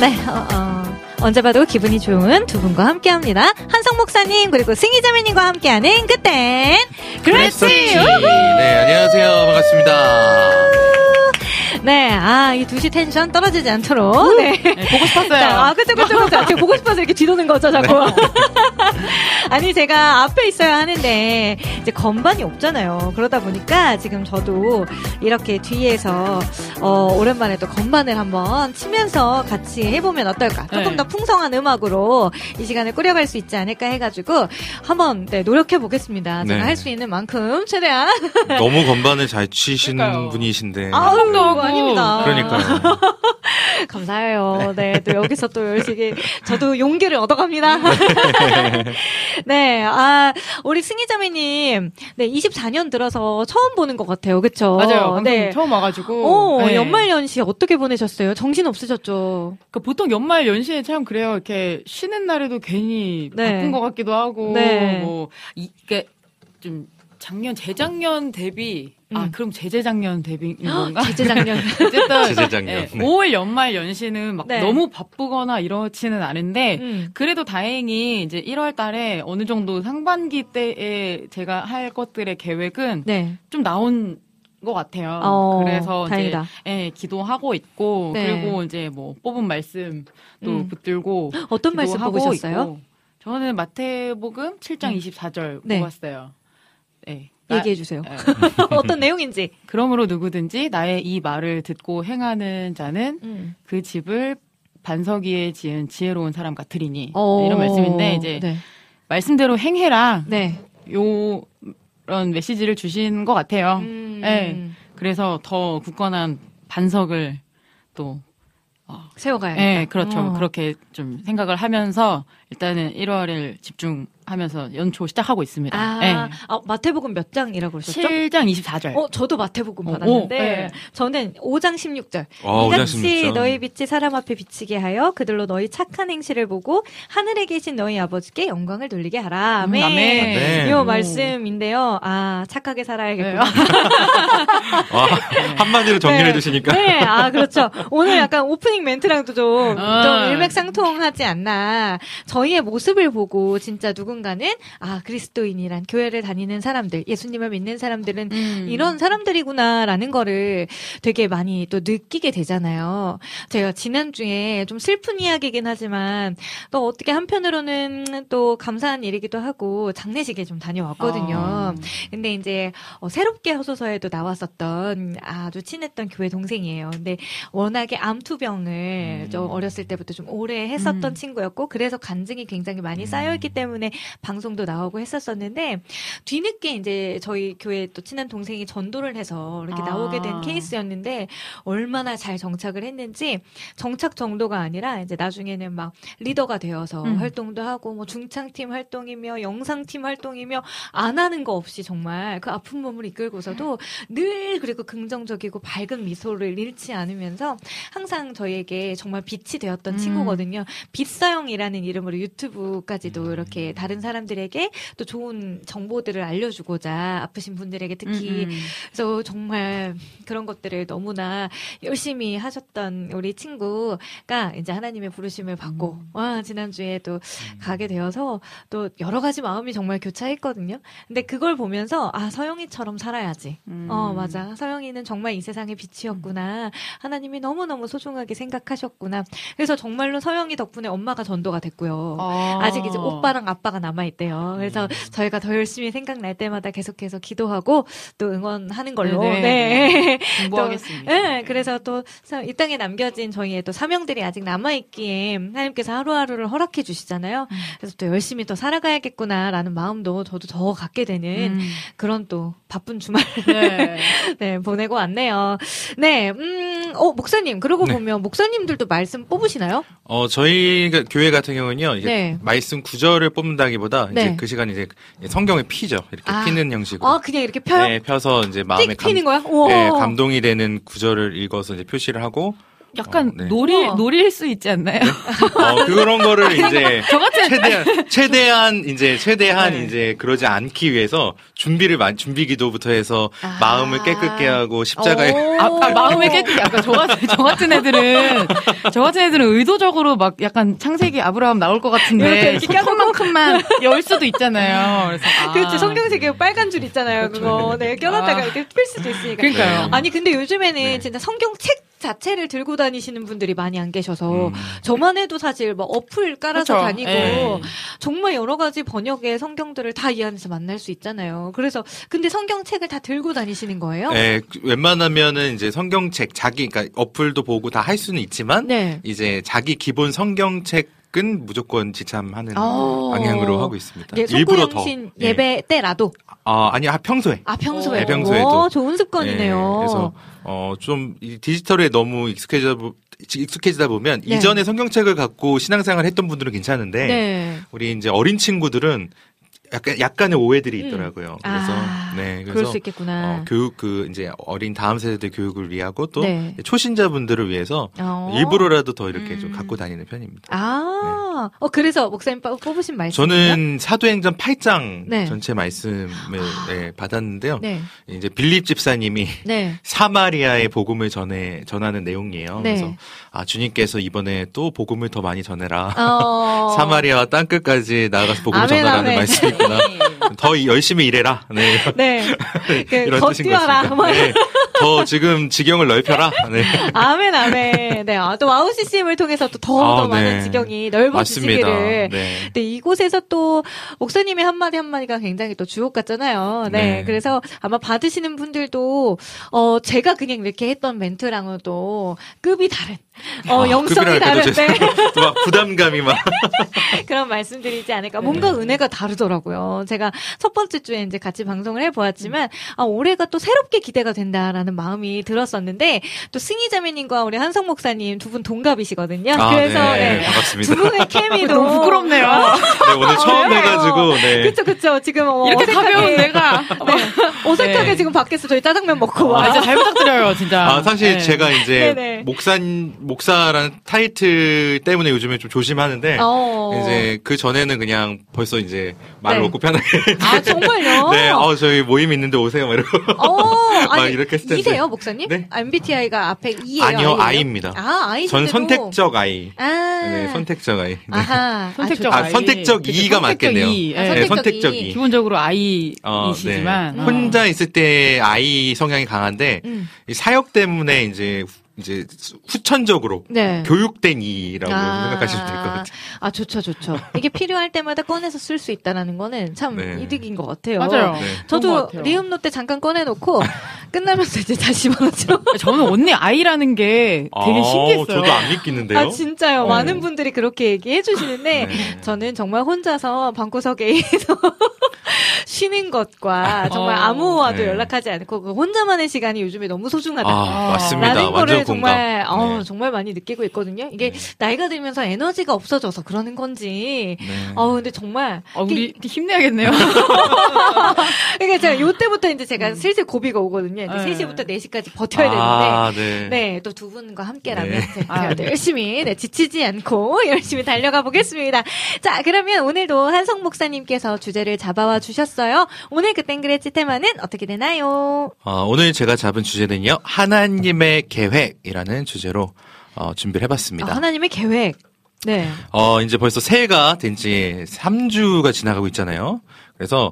네, 어, 어. 언제 봐도 기분이 좋은 두 분과 함께 합니다. 한성 목사님, 그리고 승희자매님과 함께하는 그땐 그랬지! 네, 안녕하세요. 반갑습니다. 네, 아, 이 2시 텐션 떨어지지 않도록. 네. 보고 싶었어요. 자, 아, 그쵸, 그쵸, 그쵸. 제가 보고 싶어서 이렇게 뒤도는 거죠, 자꾸. 아니, 제가 앞에 있어야 하는데, 이제 건반이 없잖아요. 그러다 보니까 지금 저도 이렇게 뒤에서, 어, 오랜만에 또 건반을 한번 치면서 같이 해보면 어떨까. 조금 네. 더 풍성한 음악으로 이 시간을 꾸려갈 수 있지 않을까 해가지고, 한번, 네, 노력해 보겠습니다. 제가 네. 할수 있는 만큼, 최대한. 너무 건반을 잘 치시는 그러니까요. 분이신데. 아우, 아닙니다. 그러니까요. 감사해요. 네, 또 여기서 또 열심히 저도 용기를 얻어갑니다. 네, 아 우리 승희자매님, 네 24년 들어서 처음 보는 것 같아요, 그렇죠? 맞아요. 네. 처음 와가지고. 어, 네. 연말 연시 어떻게 보내셨어요? 정신 없으셨죠? 그 보통 연말 연시에 참 그래요. 이렇게 쉬는 날에도 괜히 네. 바쁜 것 같기도 하고 네. 뭐 이게 좀 작년 재작년 대비 아 음. 그럼 재재작년 대비인 건가? 재재작년. 어쨌든 재재작년. 예, 네. 5월 연말 연시는 막 네. 너무 바쁘거나 이렇지는 않은데 음. 그래도 다행히 이제 1월 달에 어느 정도 상반기 때에 제가 할 것들의 계획은 네. 좀 나온 것 같아요. 어, 그래서 다행이다. 이제 예, 기도하고 있고 네. 그리고 이제 뭐 뽑은 말씀 또 음. 붙들고 어떤 말씀 뽑으셨어요? 있고. 저는 마태복음 7장 음. 24절 네. 뽑았어요. 네. 얘기해 주세요. 예. 어떤 내용인지. 그러므로 누구든지 나의 이 말을 듣고 행하는 자는 음. 그 집을 반석 위에 지은 지혜로운 사람 같으리니 어, 이런 말씀인데 이제 네. 말씀대로 행해라 네. 요 런 메시지를 주신 것 같아요. 음. 네. 그래서 더 굳건한 반석을 또 세워가야겠다. 네, 그렇죠. 어. 그렇게 좀 생각을 하면서 일단은 1월을 집중 하면서 연초 시작하고 있습니다. 아, 네. 아, 마태복음 몇 장이라고 그러셨죠? 7장 24절. 어, 저도 마태복음 어, 받았는데 오, 네. 저는 5장 16절. 어, 이같이 5장 16절. 너희 빛이 사람 앞에 비치게 하여 그들로 너희 착한 행실을 보고 하늘에 계신 너희 아버지께 영광을 돌리게 하라. 아멘. 음, 아멘. 아멘. 이 오. 말씀인데요. 아, 착하게 살아야겠구나. 와, 한마디로 정리해 주시니까. 네, 아, 그렇죠. 오늘 약간 오프닝 멘트랑도 좀, 아. 좀 일맥상통하지 않나. 저희의 모습을 보고 진짜 누군 가는, 아, 그리스도인이란 교회를 다니는 사람들, 예수님을 믿는 사람들은 음. 이런 사람들이구나라는 거를 되게 많이 또 느끼게 되잖아요. 제가 지난 주에 좀 슬픈 이야기긴 하지만 또 어떻게 한편으로는 또 감사한 일이기도 하고 장례식에 좀 다녀왔거든요. 아. 근데 이제 어, 새롭게 허소서에도 나왔었던 아주 친했던 교회 동생이에요. 근데 워낙에 암투병을 음. 좀 어렸을 때부터 좀 오래 했었던 음. 친구였고 그래서 간증이 굉장히 많이 쌓여있기 때문에 방송도 나오고 했었었는데 뒤늦게 이제 저희 교회 또 친한 동생이 전도를 해서 이렇게 아. 나오게 된 케이스였는데 얼마나 잘 정착을 했는지 정착 정도가 아니라 이제 나중에는 막 리더가 되어서 음. 활동도 하고 뭐 중창팀 활동이며 영상팀 활동이며 안 하는 거 없이 정말 그 아픈 몸을 이끌고서도 늘 그리고 긍정적이고 밝은 미소를 잃지 않으면서 항상 저희에게 정말 빛이 되었던 음. 친구거든요. 빛서영이라는 이름으로 유튜브까지도 이렇게 다른 다른 사람들에게 또 좋은 정보들을 알려주고자 아프신 분들에게 특히 음, 음. 그래서 정말 그런 것들을 너무나 열심히 하셨던 우리 친구가 이제 하나님의 부르심을 받고 음. 와 지난주에 또 가게 되어서 또 여러 가지 마음이 정말 교차했거든요. 근데 그걸 보면서 아 서영이처럼 살아야지. 음. 어 맞아. 서영이는 정말 이 세상의 빛이었구나. 하나님이 너무 너무 소중하게 생각하셨구나. 그래서 정말로 서영이 덕분에 엄마가 전도가 됐고요. 아. 아직 이제 오빠랑 아빠가 남아 있대요. 그래서 음. 저희가 더 열심히 생각날 때마다 계속해서 기도하고 또 응원하는 걸로. 네네. 네. 공부하겠습니다. 또, 네, 그래서 또 이 땅에 남겨진 저희의 또 사명들이 아직 남아 있기에 하나님께서 하루하루를 허락해 주시잖아요. 음. 그래서 또 열심히 더 살아가야겠구나라는 마음도 저도 더 갖게 되는 음. 그런 또 바쁜 주말 네. 네, 보내고 왔네요. 네, 음, 어, 목사님, 그러고 네. 보면 목사님들도 말씀 뽑으시나요? 어, 저희 가- 교회 같은 경우는요, 이제 네. 말씀 구절을 뽑는다기 보다 이제 네. 그 시간 이제 성경을 피죠. 이렇게 아. 피는 형식으로. 아, 그냥 이렇게 펴요? 네, 펴서 이제 마음에 띡 피는 거야? 네, 감동이 되는 구절을 읽어서 이제 표시를 하고 약간 어, 네. 놀이 노릴 수 있지 않나요? 어, 그런 거를 이제 최대한 최대한 이제 최대한 네. 이제 그러지 않기 위해서 준비를 많이 준비 기도부터 해서 아. 마음을 깨끗게 하고 십자가에 오. 아, 아, 마음의 깨끗이 약간 저 같은 저 같은 애들은 저 같은 애들은 의도적으로 막 약간 창세기 아브라함 나올 것 같은데 이렇게 손톱만큼만 열 수도 있잖아요. 그래서 아. 그렇죠. 성경책에 빨간 줄 있잖아요. 그거. 네, 껴놨다가 아. 이렇게 필 수도 있으니까. 그러니까요. 아니, 근데 요즘에는 네. 진짜 성경 책 자체를 들고 다니시는 분들이 많이 안 계셔서 음. 저만 해도 사실 뭐 어플 깔아서 그렇죠. 다니고 예. 정말 여러 가지 번역의 성경들을 다 이 안에서 만날 수 있잖아요. 그래서 근데 성경책을 다 들고 다니시는 거예요? 네, 그 웬만하면은 이제 성경책 자기 그러니까 어플도 보고 다 할 수는 있지만 네. 이제 자기 기본 성경책 은 무조건 지참하는 어. 방향으로 하고 있습니다. 예, 일부러 더. 예. 예배 때라도 아, 아니, 아, 평소에. 아 평소에 네, 평소에도. 오, 좋은 습관이네요. 예, 그래서 어, 좀이 디지털에 너무 익숙해져 보- 익숙해지다 보면 네. 이전에 성경책을 갖고 신앙생활 했던 분들은 괜찮은데 네. 우리 이제 어린 친구들은 약간 약간의 오해들이 음. 있더라고요. 그래서 아, 네, 그래서 수 있겠구나. 어, 교육 그 이제 어린 다음 세대들 교육을 위하고 또 네. 초신자분들을 위해서 어. 일부러라도 더 이렇게 음. 좀 갖고 다니는 편입니다. 아, 어 그래서 목사님 빠- 뽑으신 말씀 저는 사도행전 8장 네. 전체 말씀을 네, 받았는데요. 네, 이제 빌립 집사님이 네. 사마리아의 복음을 전해 전하는 내용이에요. 네. 그래서 아 주님께서 이번에 또 복음을 더 많이 전해라. 어. 사마리아와 땅 끝까지 나아가서 복음을 아멘, 전하라는 아멘. 말씀이구나. 더 열심히 일해라. 네. 네. 그, 이런 더 뜻인 뛰어라. 것입니다. 뭐. 네. 더 지금 지경을 넓혀라. 네. 아멘, 아멘. 네. 아, 또 와우 CCM을 통해서 또 더, 더 아, 많은 네. 지경이 맞습니다. 넓어지시기를. 네. 네, 이곳에서 또 목사님의 한 마디 한 마디가 굉장히 또 주옥 같잖아요. 네. 네. 그래서 아마 받으시는 분들도, 어, 제가 그냥 이렇게 했던 멘트랑은 또 급이 다른, 어, 아, 영성이 다른데. 죄송- 또막 부담감이 막. 그런 말씀드리지 않을까. 뭔가 네. 은혜가 다르더라고요. 제가 첫 번째 주에 이제 같이 방송을 해보았지만, 아, 올해가 또 새롭게 기대가 된다라는 마음이 들었었는데, 또 승희자매님과 우리 한성 목사님 두 분 동갑이시거든요. 아, 그래서, 네. 네. 반갑습니다. 두 분의 케미도. 너무 부끄럽네요. 네, 오늘 처음 왜요? 해가지고, 네. 그쵸, 그쵸. 지금 어, 이렇게 어색하게, 가벼운 내가 네. 어색하게 네. 지금 밖에서 저희 짜장면 먹고 아, 와. 진짜 잘 부탁드려요, 진짜. 아, 사실 네. 제가 이제 네네. 목사 목사라는 타이틀 때문에 요즘에 좀 조심하는데 어. 이제 그 전에는 그냥 벌써 이제 말 네. 놓고 편하게 아, 정말요? 네, 어 저희 모임 있는데 오세요, 막 이러고. 어, 막 아니, 이렇게 했을 텐데. 이세요, 목사님? 네? MBTI가 앞에 E예요? 아니요, I예요? I입니다. 아, 아이 전 선택적 아이. 아. 네, 선택적 아이. 네. 아하. 선택적 아, 아, 아이. 선택적 선택적 맞겠네요. 이. 아, 예. 네, 선택적 선택적 이. 이. 기본적으로 어, 아이이시지만 네. 혼자 있을 때 아이 성향이 강한데 음. 이 사역 때문에 이제 후- 이제 후천적으로 네. 교육된 이라고 아. 생각하시면 될 것 같아요. 아, 좋죠, 좋죠. 이게 필요할 때마다 꺼내서 쓸 수 있다라는 거는 참 네. 이득인 것 같아요. 맞아요. 네. 저도 같아요. 리음노 때 잠깐 꺼내놓고 끝나면서 이제 다시 집어넣죠. 저는 언니 아이라는 게 되게 아, 신기했어요. 저도 안 믿기는데요. 아, 진짜요. 어. 많은 분들이 그렇게 얘기해 주시는데 네. 저는 정말 혼자서 방구석에 서 쉬는 것과 정말 어. 아무와도 네. 연락하지 않고 그 혼자만의 시간이 요즘에 너무 소중하다. 아, 맞습니다. 라는 완전 거를 공감. 정말 어, 네. 정말 많이 느끼고 있거든요. 이게 나이가 들면서 에너지가 없어져서 그러는 건지. 네. 어 근데 정말 어, 우리 힘내야겠네요. 그러니까 제가 요때부터 이제 제가 슬슬 고비가 오거든요. 이제 네. 3시부터 4시까지 버텨야 아, 되는데. 네. 네, 또두 분과 함께라면 네. 제가 아, 또 열심히 네, 지치지 않고 열심히 달려가 보겠습니다. 자, 그러면 오늘도 한성 목사님께서 주제를 잡아와 주셨 어요. 오늘 그 땡그레치 테마는 어떻게 되나요? 어, 오늘 제가 잡은 주제는요. 하나님의 계획이라는 주제로 어, 준비를 해봤습니다. 아, 하나님의 계획. 네. 어, 이제 벌써 새해가 된 지 3주가 지나가고 있잖아요. 그래서,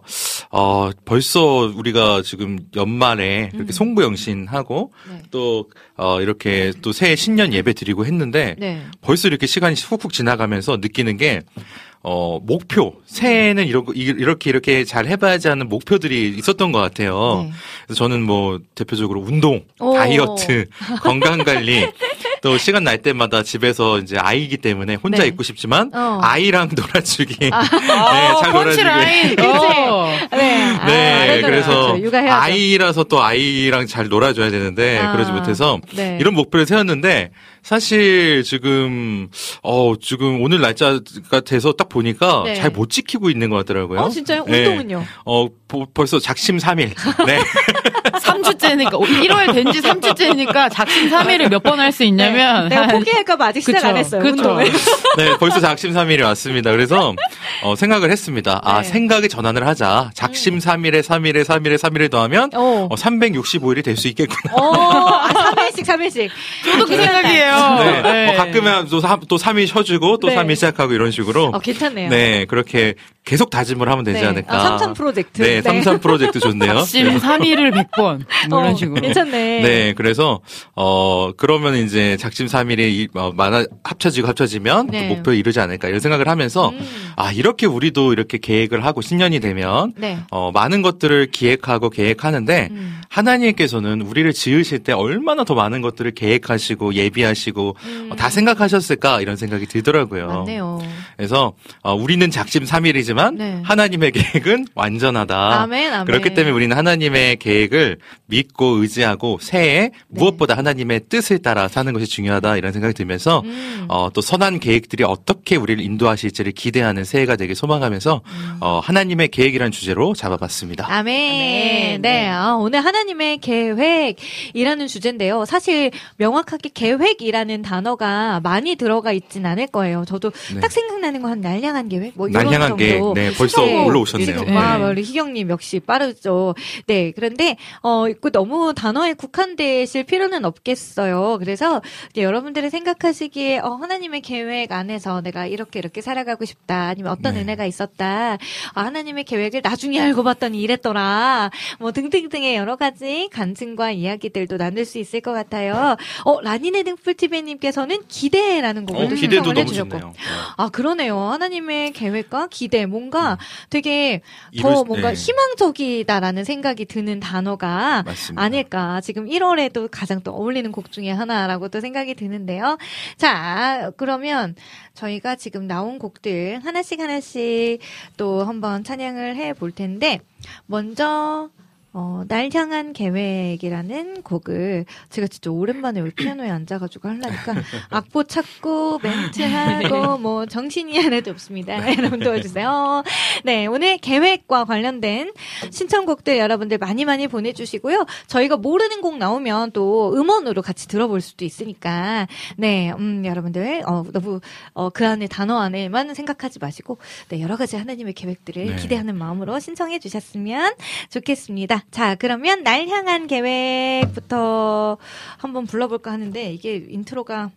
어, 벌써 우리가 지금 연말에 음. 이렇게 송부영신하고 네. 또, 어, 이렇게 또 새해 신년 예배 드리고 했는데 네. 벌써 이렇게 시간이 훅훅 지나가면서 느끼는 게 어, 목표. 새해에는 이런, 거- 이- 이렇게, 이렇게 잘 해봐야지 하는 목표들이 있었던 것 같아요. 네. 그래서 저는 뭐, 대표적으로 운동, 오. 다이어트, 건강관리, 또 시간 날 때마다 집에서 이제 아이기 때문에 혼자 네. 있고 싶지만, 어. 아이랑 놀아주기. 네, 어, 잘 놀아주기. 펀치라인. 그치? 어. 네. 아, 네. 그래서 그렇죠. 아이라서 또 아이랑 잘 놀아줘야 되는데 아, 그러지 못해서 네. 이런 목표를 세웠는데 사실 지금 어 지금 오늘 날짜가 돼서 딱 보니까 네. 잘못 지키고 있는 것 같더라고요. 어, 진짜요? 네. 운동은요? 어 보- 벌써 작심 삼일 네. 3주째니까 1월 된 지 3주째니까 작심 3일을 몇 번 할 수 있냐면 내가 한- 포기할까봐 아직 시작 안 그쵸, 했어요. 그쵸. 네, 벌써 작심 삼일이 왔습니다. 그래서 어, 생각을 했습니다. 아, 네. 생각의 전환을 하자. 작심 삼일에삼일에삼일에삼일을 더하면 어. 어, 365일이 될 수 있겠구나. 어, 아, 3일씩, 3일씩. 저도 그 생각이에요. 네. 네. 어, 가끔은 또, 삼- 또 3일 쉬어주고 또 네. 3일 시작하고 이런 식으로. 어, 괜찮네요. 네, 그렇게 계속 다짐을 하면 되지 네. 않을까. 아, 삼삼 프로젝트. 네, 네. 삼삼 프로젝트 좋네요. 작심 3일을 100번 뭐 이런 어, 식으로. 괜찮네. 네, 그래서 어 그러면 이제 작심 삼일이 어, 많아 합쳐지고 합쳐지면 네. 또 목표에 이르지 않을까 이런 생각을 하면서 음. 아 이렇게 우리도 이렇게 계획을 하고 신년이 되면 네. 어 많은 것들을 기획하고 계획하는데 음. 하나님께서는 우리를 지으실 때 얼마나 더 많은 것들을 계획하시고 예비하시고 음. 어, 다 생각하셨을까 이런 생각이 들더라고요. 맞네요. 그래서 어, 우리는 작심 삼일이지만 네. 하나님의 계획은 완전하다. 아멘, 아멘. 그렇기 때문에 우리는 하나님의 계획을 믿고 의지하고 새해 네. 무엇보다 하나님의 뜻을 따라 사는 것이 중요하다 이런 생각이 들면서 음. 어, 또 선한 계획들이 어떻게 우리를 인도하실지를 기대하는 새해가 되길 소망하면서 음. 어, 하나님의 계획이라는 주제로 잡아봤습니다. 아멘. 네. 아, 오늘 하나님의 계획이라는 주제인데요. 사실 명확하게 계획이라는 단어가 많이 들어가 있진 않을 거예요. 저도 네. 딱 생각나는 건한 날량한 계획? 뭐 이런 날량한 정도. 계획, 네, 벌써 네. 올라오셨네요. 와, 네. 우리 희경 님 역시 빠르죠. 네. 그런데, 어, 그 너무 단어에 국한되실 필요는 없겠어요. 그래서 여러분들이 생각하시기에, 어, 하나님의 계획 안에서 내가 이렇게 이렇게 살아가고 싶다. 아니면 어떤 네. 은혜가 있었다. 아, 하나님의 계획을 나중에 알고 봤더니 이랬더라. 뭐 등등등의 여러 가지 간증과 이야기들도 나눌 수 있을 것 같아요. 어, 라니네 등풀TV님께서는 기대라는 곡을 어, 또 기대도 너무 해주셨고. 좋네요. 아, 그러네요. 하나님의 계획과 기대, 뭔가 되게 더 이룰- 뭔가 네. 희망적이다라는 생각이 드는 단어가 맞습니다. 아닐까. 지금 1월에도 가장 또 어울리는 곡 중에 하나라고 또 생각이 드는데요. 자, 그러면 저희가 지금 나온 곡들 하나씩 하나씩 또 한번 찬양을 해 볼 텐데, 먼저, 어, 날 향한 계획이라는 곡을 제가 진짜 오랜만에 여기 피아노에 앉아가지고 하려니까 악보 찾고 멘트하고 뭐 정신이 하나도 없습니다. 여러분 도와주세요. 네, 오늘 계획과 관련된 신청곡들 여러분들 많이 많이 보내주시고요. 저희가 모르는 곡 나오면 또 음원으로 같이 들어볼 수도 있으니까 네, 음, 여러분들 어, 너무 어, 그 안에 단어 안에만 생각하지 마시고 네, 여러 가지 하나님의 계획들을 네. 기대하는 마음으로 신청해 주셨으면 좋겠습니다. 자, 그러면 날 향한 계획부터 한번 불러볼까 하는데 이게 인트로가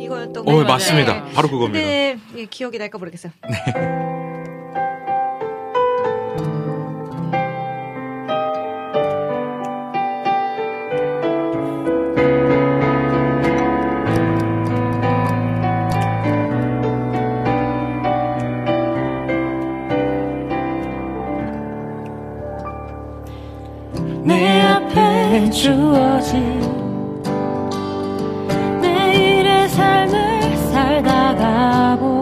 이거였던 어, 것 맞습니다. 같아요. 바로 그겁니다. 근데 기억이 날까 모르겠어요. 내 주어진 내일의 삶을 살다가 보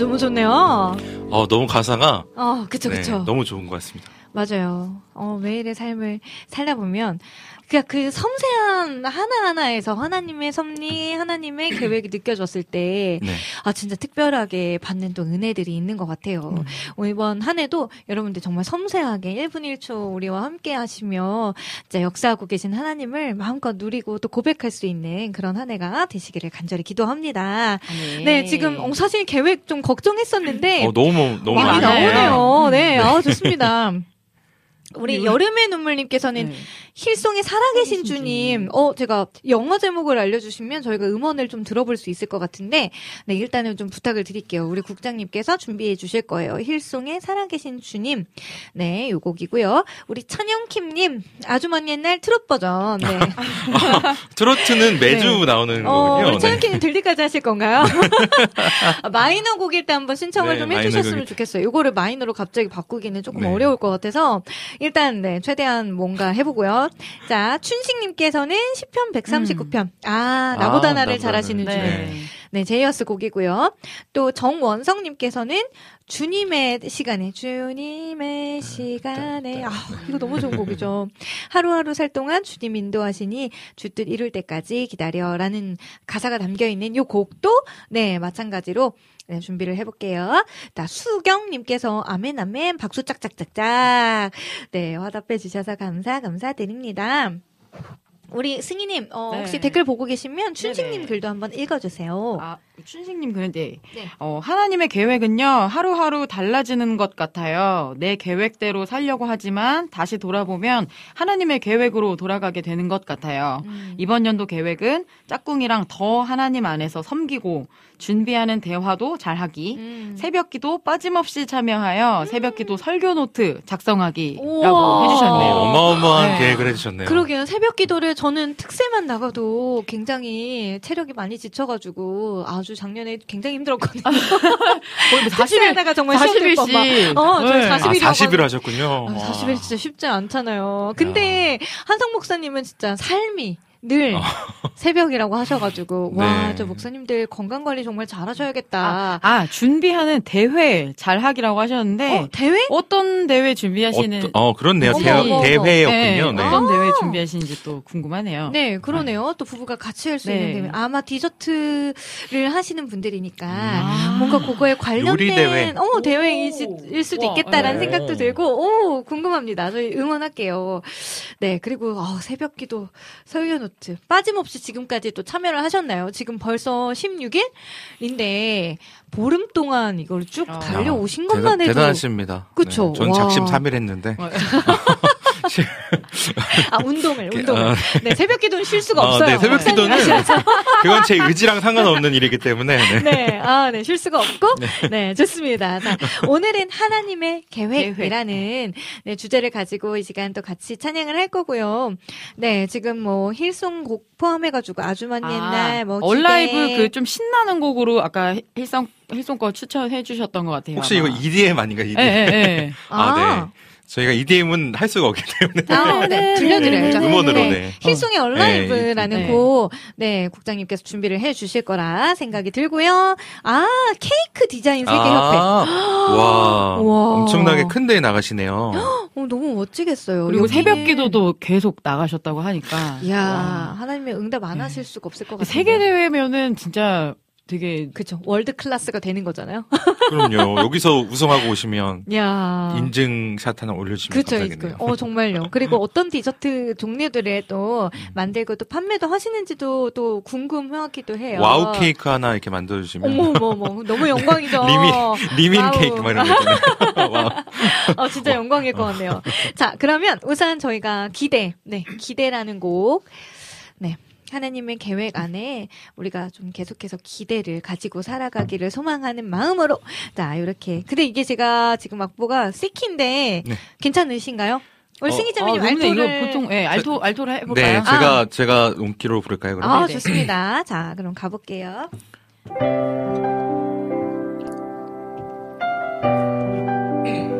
너무 좋네요 어, 너무 가사가 어 그쵸 네, 그쵸 너무 좋은 것 같습니다. 맞아요. 어, 매일의 삶을 살다 보면 그냥 그 섬세한 하나하나에서 하나님의 섭리, 하나님의 계획이 느껴졌을 때, 네. 아, 진짜 특별하게 받는 또 은혜들이 있는 것 같아요. 어, 이번 한 해도 여러분들 정말 섬세하게 1분 1초 우리와 함께 하시며, 진짜 역사하고 계신 하나님을 마음껏 누리고 또 고백할 수 있는 그런 한 해가 되시기를 간절히 기도합니다. 네, 지금 어, 사실 계획 좀 걱정했었는데, 어, 너무 너무 많이. 나오네요. 네, 아, 좋습니다. 우리 여름의 눈물님께서는 힐송의 살아계신 주님, 어, 제가 영어 제목을 알려주시면 저희가 음원을 좀 들어볼 수 있을 것 같은데, 네, 일단은 좀 부탁을 드릴게요. 우리 국장님께서 준비해 주실 거예요. 힐송의 살아계신 주님. 네, 요 곡이고요. 우리 천영킴님, 아주 먼 옛날 트롯 버전. 네. 트로트는 매주 네. 나오는 어, 거군요. 우리 네. 천영킴님 들 때까지 하실 건가요? 아, 마이너 곡일 때 한번 신청을 네, 좀 해주셨으면. 좋겠어요. 요거를 마이너로 갑자기 바꾸기는 조금 네. 어려울 것 같아서 일단 네 최대한 뭔가 해보고요. 자 춘식님께서는 10편 139편 아 나보다 아, 나를 잘하시는. 주님. 네. 네, 제이어스 곡이고요. 또 정원성님께서는 주님의 시간에, 주님의 시간에, 아, 이거 너무 좋은 곡이죠. 하루하루 살 동안 주님 인도하시니 주뜻 이룰 때까지 기다려라는 가사가 담겨 있는 요 곡도, 네, 마찬가지로 네, 준비를 해볼게요. 자, 수경님께서 아멘, 아멘, 박수 짝짝짝짝. 네, 화답해 주셔서 감사, 감사드립니다. 우리 승희님, 어, 혹시 네. 댓글 보고 계시면 춘식님 네네. 글도 한번 읽어주세요. 아, 춘식님 그런데 네. 어, 하나님의 계획은요 하루하루 달라지는 것 같아요. 내 계획대로 살려고 하지만 다시 돌아보면 하나님의 계획으로 돌아가게 되는 것 같아요. 음. 이번 연도 계획은 짝꿍이랑 더 하나님 안에서 섬기고 준비하는 대화도 잘하기, 음. 새벽기도 빠짐없이 참여하여 새벽기도 설교 노트 작성하기라고. 해주셨네요. 어, 어마어마한 네. 계획을 해주셨네요. 그러게요. 새벽 기도를 저는 특세만 나가도 굉장히 체력이 많이 지쳐가지고 아주 저도 작년에 굉장히 힘들었거든요. 거의 뭐 40일 하다가 정말 40일 시험 씩. 칠 뻔. 어, 저 네. 40일 아, 40일 하셨군요. 아, 40일 진짜 쉽지 않잖아요. 근데 한성 목사님은 진짜 삶이 늘 새벽이라고 하셔가지고 와 네. 저 목사님들 건강 관리 정말 잘하셔야겠다. 아, 준비하는 대회 잘 하기라고 하셨는데. 어, 대회? 어떤 대회 준비하시는. 어, 그렇네요. 어머, 대, 어머, 대회였군요. 네. 어떤 대회 준비하시는지 또 궁금하네요. 네, 그러네요. 또 부부가 같이 할수 네. 있는 대회. 아마 디저트를 하시는 분들이니까 뭔가 그거에 관련된 대회. 어, 대회일 수도 우와, 있겠다라는 네. 생각도 들고 오, 궁금합니다. 저희 응원할게요. 네, 그리고 어, 새벽 기도 설교 노트 빠짐없이 지금까지 또 참여를 하셨나요? 지금 벌써 16일인데 보름 동안 이걸 쭉 달려오신 것만 대단, 해도 대단하십니다. 그쵸. 네, 전 와. 작심 3일 했는데. 아, 운동을, 운동을. 어, 네, 새벽 기도는 쉴 수가 어, 없어요. 네, 새벽 기도는 그건 제 의지랑 상관없는 일이기 때문에. 네. 네, 아, 네, 쉴 수가 없고, 네, 좋습니다. 자, 오늘은 하나님의 계획이라는 네, 주제를 가지고 이 시간 또 같이 찬양을 할 거고요. 네, 지금 뭐 힐송 곡 포함해 가지고 아주 많이 옛날 뭐 Alive 기대- 그좀 신나는 곡으로 아까 힐성 힐송 거 추천해 주셨던 것 같아요. 혹시 아마. 이거 EDM 아닌가, EDM? 예, 예, 예. 아, 아. 네. 저희가 EDM은 할 수가 없기 때문에. 아, 네, 들려드려야죠. 음원으로, 네. 힐송의 Alive라는 네. 곡, 네, 국장님께서 준비를 해 주실 거라 생각이 들고요. 아, 케이크 디자인 세계 협회. 아, 와, 와. 엄청나게 큰 데에 나가시네요. 어, 너무 멋지겠어요. 그리고 여기는- 새벽 기도도 계속 나가셨다고 하니까. 이야, 하나님의 응답 안 하실 수가 없을 것 같아요. 세계 대회면은 진짜 되게 그쵸. world class가 되는 거잖아요. 그럼요. 여기서 우승하고 오시면 야. 인증샷 하나 올려주시면 그쵸, 감사하겠네요. 그, 어, 정말요. 그리고 어떤 디저트 종류들을 또 음. 만들고 또 판매도 하시는지도 또 궁금하기도 해요. 와우 케이크 하나 이렇게 만들어주시면. 어머, 어머, 어머. 너무 영광이죠. 리민, 리민 와우. 케이크 막 이런 거. 어, 진짜 영광일 것 같네요. 자, 그러면 우선 저희가 기대, 네, 기대라는 곡, 네. 하나님의 계획 안에 우리가 좀 계속해서 기대를 가지고 살아가기를 소망하는 마음으로 자 이렇게 근데 이게 제가 지금 악보가 C키인데 네. 괜찮으신가요? 우리 어, 승희자매님 아, 근데 알토를 이거 보통 예, 알토 알토를 해볼까요? 네, 제가, 제가 음키로 부를까요, 그럼? 아 좋습니다. 자 그럼 가볼게요.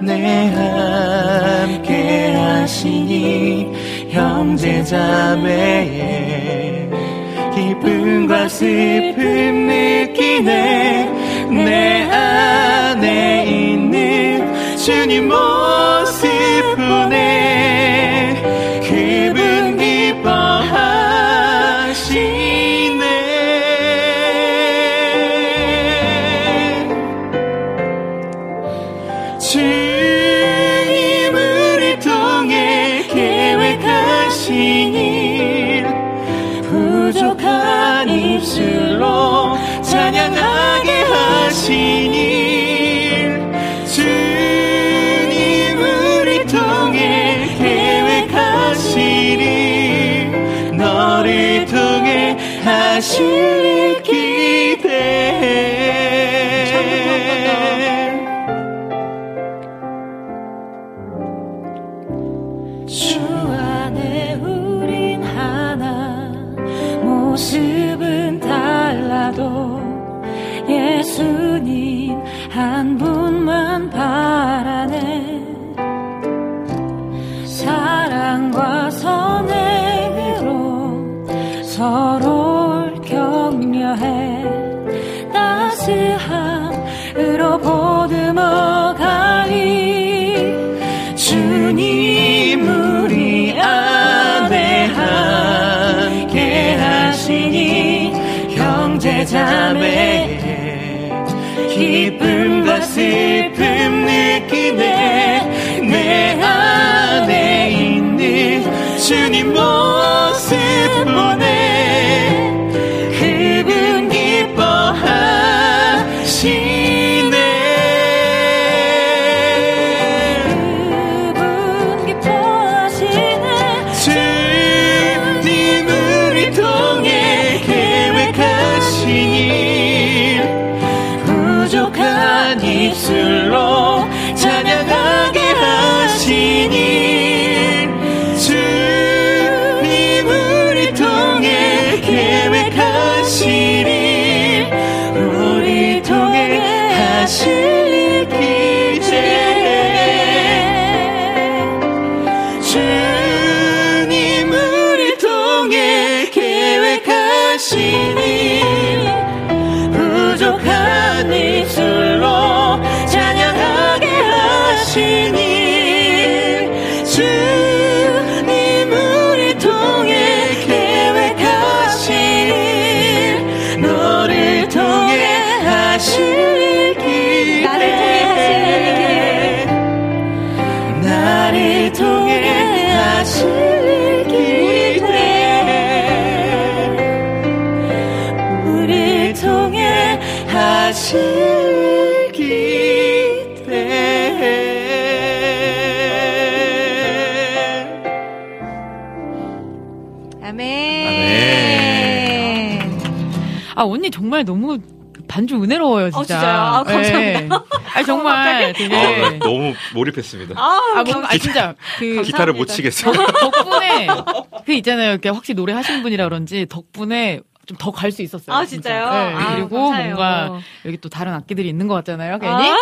내 함께 하시니 형제 자매의 기쁨과 슬픔 느끼네. 내 안에 있는 주님 모 형제자매의 기쁨과 슬픔 정말 너무 반주 은혜로워요 진짜. 어, 진짜요? 아, 감사합니다. 네. 아 정말 되게. 아, 너무 몰입했습니다. 아, 뭔가, 아, 진짜, 그. 기타를 못 치겠어요. 덕분에, 그 있잖아요. 이렇게 확실히 노래 하시는 분이라 그런지, 덕분에 좀 더 갈 수 있었어요. 아, 진짜. 진짜요? 네, 아, 그리고 감사해요. 뭔가, 여기 또 다른 악기들이 있는 것 같잖아요, 괜히. 아,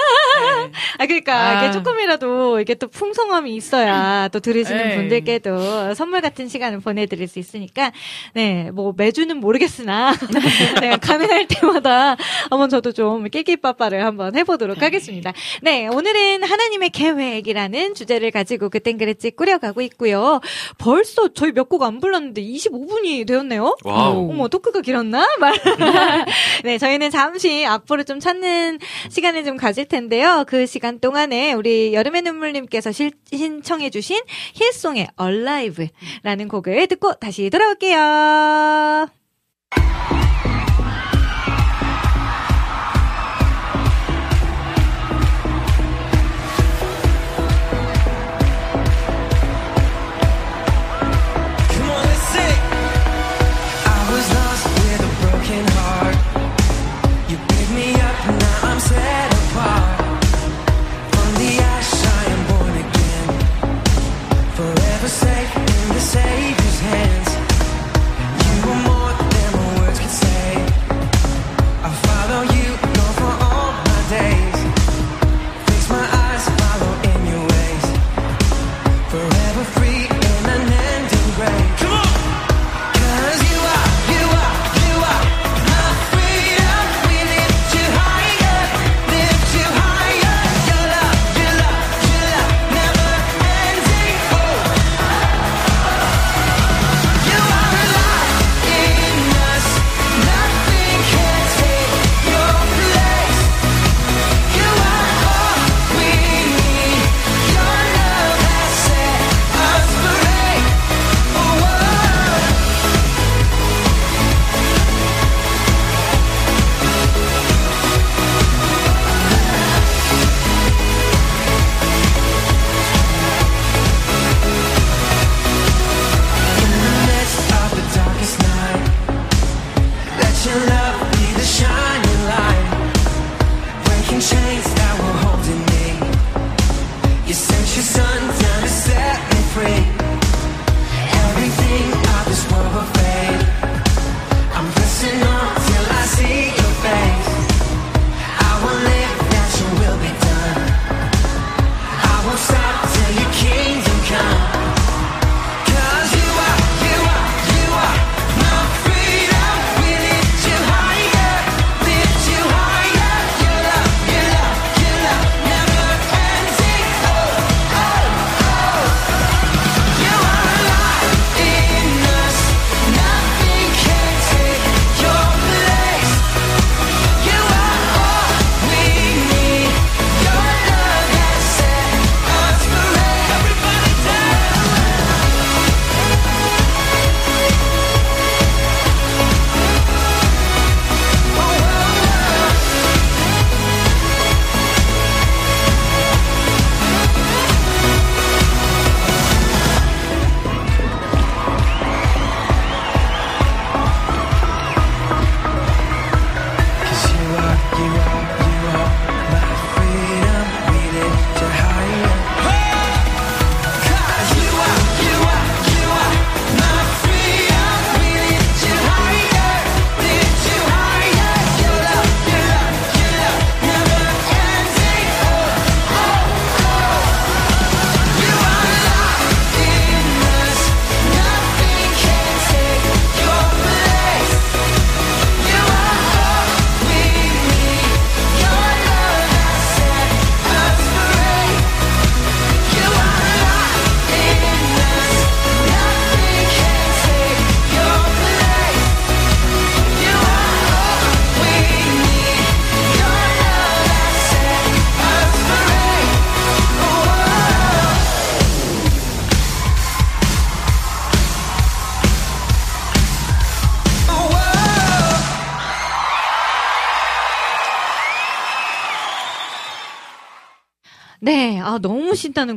아 그러니까 아. 이게 조금이라도 이게 또 풍성함이 있어야 또 들으시는 네. 분들께도 선물 같은 시간을 보내드릴 수 있으니까 네뭐 매주는 모르겠으나 네, 가능할 때마다 한번 저도 좀 낄끼빠빠를 한번 해보도록 하겠습니다. 네 오늘은 하나님의 계획이라는 주제를 가지고 그땐 그랬지 꾸려가고 있고요. 벌써 저희 몇 곡 안 불렀는데 25분이 되었네요. 와우. 어머 토크 가 길었나? 말. 네, 저희는 잠시 악보를 좀 찾는 시간을 좀 가질 텐데요. 그 시간 동안에 우리 여름의 눈물님께서 실- 신청해주신 힐송의 Alive라는 곡을 듣고 다시 돌아올게요.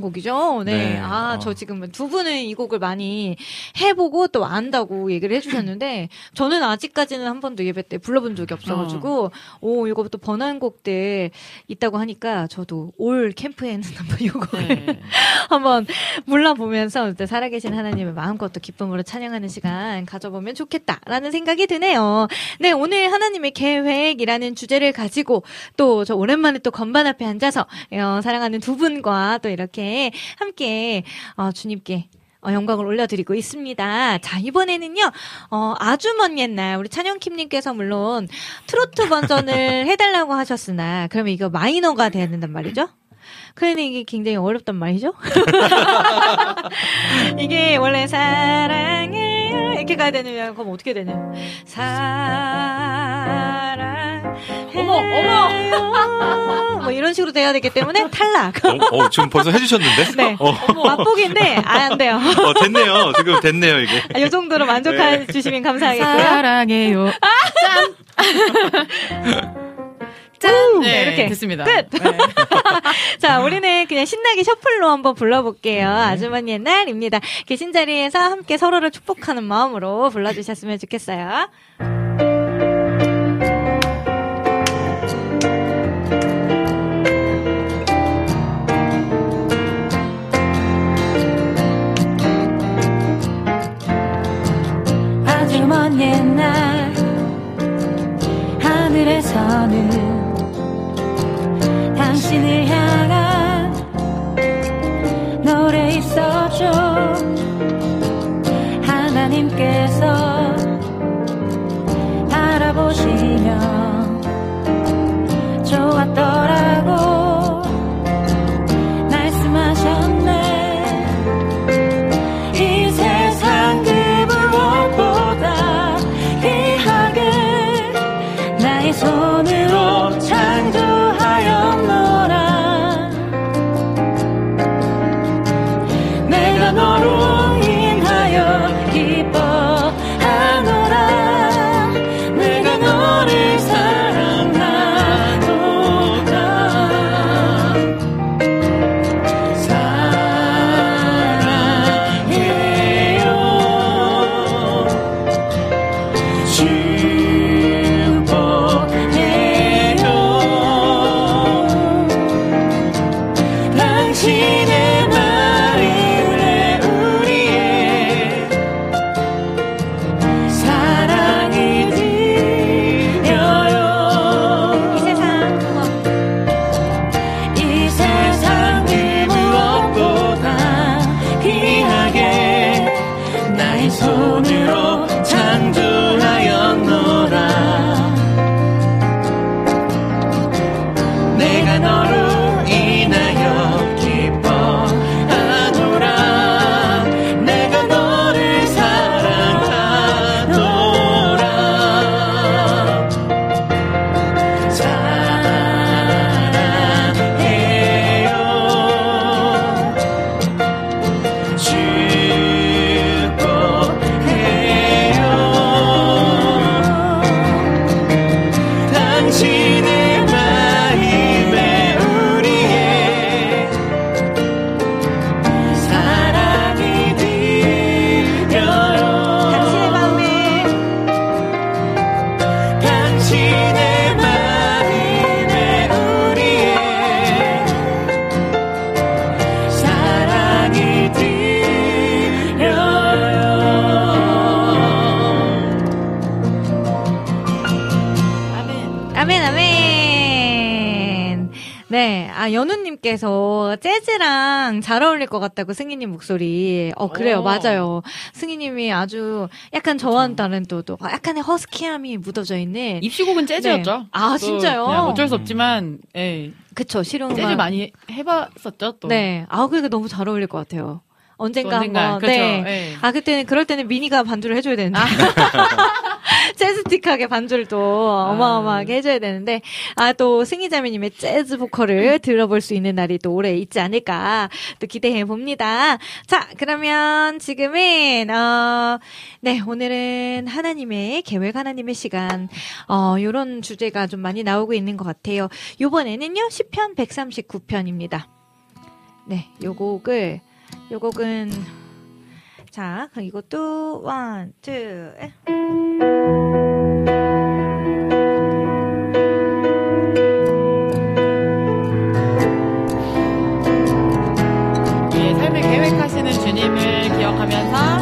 곡이죠? 네. 네. 아, 어. 저 지금 두 분은 이 곡을 많이 해보고 또 안다고 얘기를 해주셨는데, 저는 아직까지는 한 번도 예배 때 불러본 적이 없어가지고, 오, 이거 또 번안곡들 있다고 하니까, 저도 올 캠프에는 한번 이 곡을 네. 한번 몰라보면서 또 살아계신 하나님을 마음껏 또 기쁨으로 찬양하는 시간 가져보면 좋겠다라는 생각이 드네요. 네, 오늘 하나님의 계획이라는 주제를 가지고 또 저 오랜만에 또 건반 앞에 앉아서 어, 사랑하는 두 분과 또 이렇게 함께 어, 주님께 어, 영광을 올려드리고 있습니다. 자, 이번에는요, 어, 아주 먼 옛날, 우리 찬영킴님께서 물론 트로트 버전을 해달라고 하셨으나, 그러면 이거 마이너가 돼야 된단 말이죠? 그런데 이게 굉장히 어렵단 말이죠? 이게 원래 사랑을 이렇게 가야 되느냐, 그럼 어떻게 되냐? 사랑. 어머, 어머! 뭐 이런 식으로 돼야 되기 때문에 탈락. 어, 어, 지금 벌써 해주셨는데? 네. 어, 맛보기인데, 아, 안 돼요. 어, 됐네요. 지금 됐네요, 이게. 아, 이 정도로 만족해 네. 주시면 감사하겠고요. 사랑해요. 짠! 네, 네, 이렇게. 됐습니다. 끝! 자, 우리는 그냥 신나게 셔플로 한번 불러볼게요. 아주머니 옛날입니다. 계신 자리에서 함께 서로를 축복하는 마음으로 불러주셨으면 좋겠어요. 옛날 하늘에서는 당신을 향한 노래 있었죠 하나님께서 바라보시며 님께서 재즈랑 잘 어울릴 것 같다고 승희님 목소리. 어, 그래요, 오. 맞아요. 승희님이 아주 약간 저와는 다른 또, 또 약간의 허스키함이 묻어져 있는. 입시곡은 재즈였죠. 네. 아, 또 진짜요? 그냥 어쩔 수 없지만, 예. 그쵸, 실용음악. 재즈 많이 해봤었죠, 또. 네. 아, 그러니까 너무 잘 어울릴 것 같아요. 언젠가 언젠가, 한번. 그렇죠. 네. 예. 아, 그때는, 그럴 때는 미니가 반주를 해줘야 되는데. 재즈틱하게 반주를 또 어마어마하게 해줘야 되는데, 아, 또 승희자매님의 재즈 보컬을 들어볼 수 있는 날이 또 올해 있지 않을까 또 기대해 봅니다. 자, 그러면 지금은, 어, 네, 오늘은 하나님의 계획 하나님의 시간, 어, 요런 주제가 좀 많이 나오고 있는 것 같아요. 요번에는요, 시편 139편입니다. 네, 요 곡을 요 곡은 자, 그럼 이것도 one, two, 에. 예, 삶을 계획하시는 주님을 기억하면서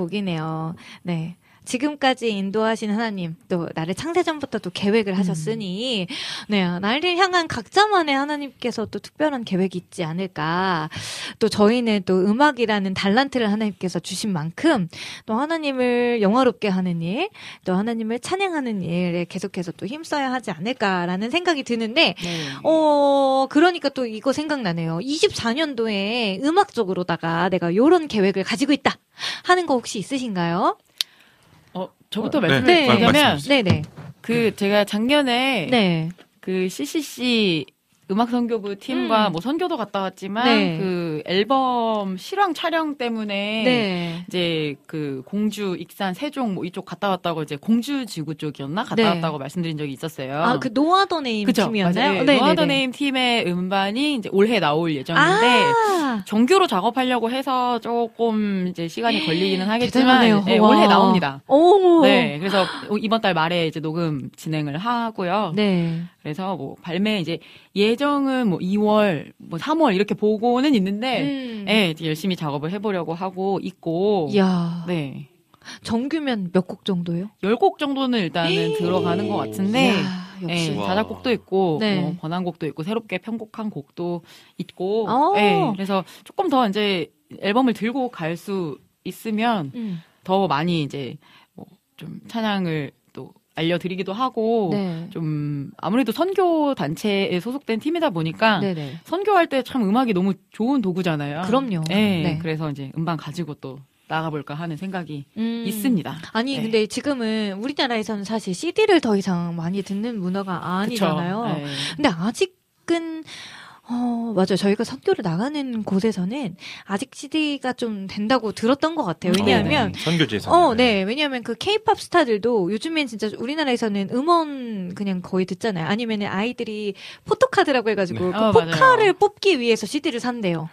곡이네요. 네. 지금까지 인도하신 하나님, 또 나를 창세전부터 또 계획을 하셨으니, 네, 나를 향한 각자만의 하나님께서 또 특별한 계획이 있지 않을까. 또 저희는 또 음악이라는 달란트를 하나님께서 주신 만큼, 또 하나님을 영화롭게 하는 일, 또 하나님을 찬양하는 일에 계속해서 또 힘써야 하지 않을까라는 생각이 드는데, 어, 그러니까 또 이거 생각나네요. 24년도에 음악적으로다가 내가 요런 계획을 가지고 있다 하는 거 혹시 있으신가요? 어, 저부터 네. 말씀을 네. 드리면 말씀해 네네. 그 제가 작년에 네. 그 CCC 음악 선교부 팀과 음. 뭐 선교도 갔다 왔지만 네. 그 앨범 실황 촬영 때문에 네. 이제 그 공주, 익산, 세종 뭐 이쪽 갔다 왔다고 이제 공주 지구 쪽이었나 갔다 네. 왔다고 말씀드린 적이 있었어요. 아, 그 No Other Name? 팀이었나요? 맞아요. 네, No Other 네, 네. Name 팀의 음반이 이제 올해 나올 예정인데 아, 정규로 작업하려고 해서 조금 이제 시간이 걸리기는. 하겠지만 네, 와. 올해 나옵니다. 오. 네, 그래서 이번 달 말에 이제 녹음 진행을 하고요. 네. 그래서 뭐 발매 이제 예 정은 뭐 2월, 뭐 3월 이렇게 보고는 있는데, 음. 예, 이제 열심히 작업을 해보려고 하고 있고, 이야. 네. 정규면 몇 곡 정도요? 10곡 정도는 일단은 들어가는 것 같은데, 이야, 역시. 예, 와. 자작곡도 있고, 네. 뭐 번안곡도 있고, 새롭게 편곡한 곡도 있고, 어. 예, 그래서 조금 더 이제 앨범을 들고 갈 수 있으면 음. 더 많이 이제 뭐 좀 찬양을 또 알려드리기도 하고, 네. 좀 아무래도 선교 단체에 소속된 팀이다 보니까 네네. 선교할 때 참 음악이 너무 좋은 도구잖아요. 그럼요. 네, 네. 그래서 이제 음반 가지고 또 나가볼까 하는 생각이 음. 있습니다. 아니 네. 근데 지금은 우리나라에서는 사실 CD를 더 이상 많이 듣는 문화가 아니잖아요. 네. 근데 아직은 어, 맞아요. 저희가 선교를 나가는 곳에서는 아직 CD가 좀 된다고 들었던 것 같아요. 왜냐하면, 음, 선교지에서. 어, 네. 왜냐하면 그 케이팝 스타들도 요즘엔 진짜 우리나라에서는 음원 그냥 거의 듣잖아요. 아니면은 아이들이 포토카드라고 해가지고 네. 그 어, 포카를 맞아요. 뽑기 위해서 CD를 산대요.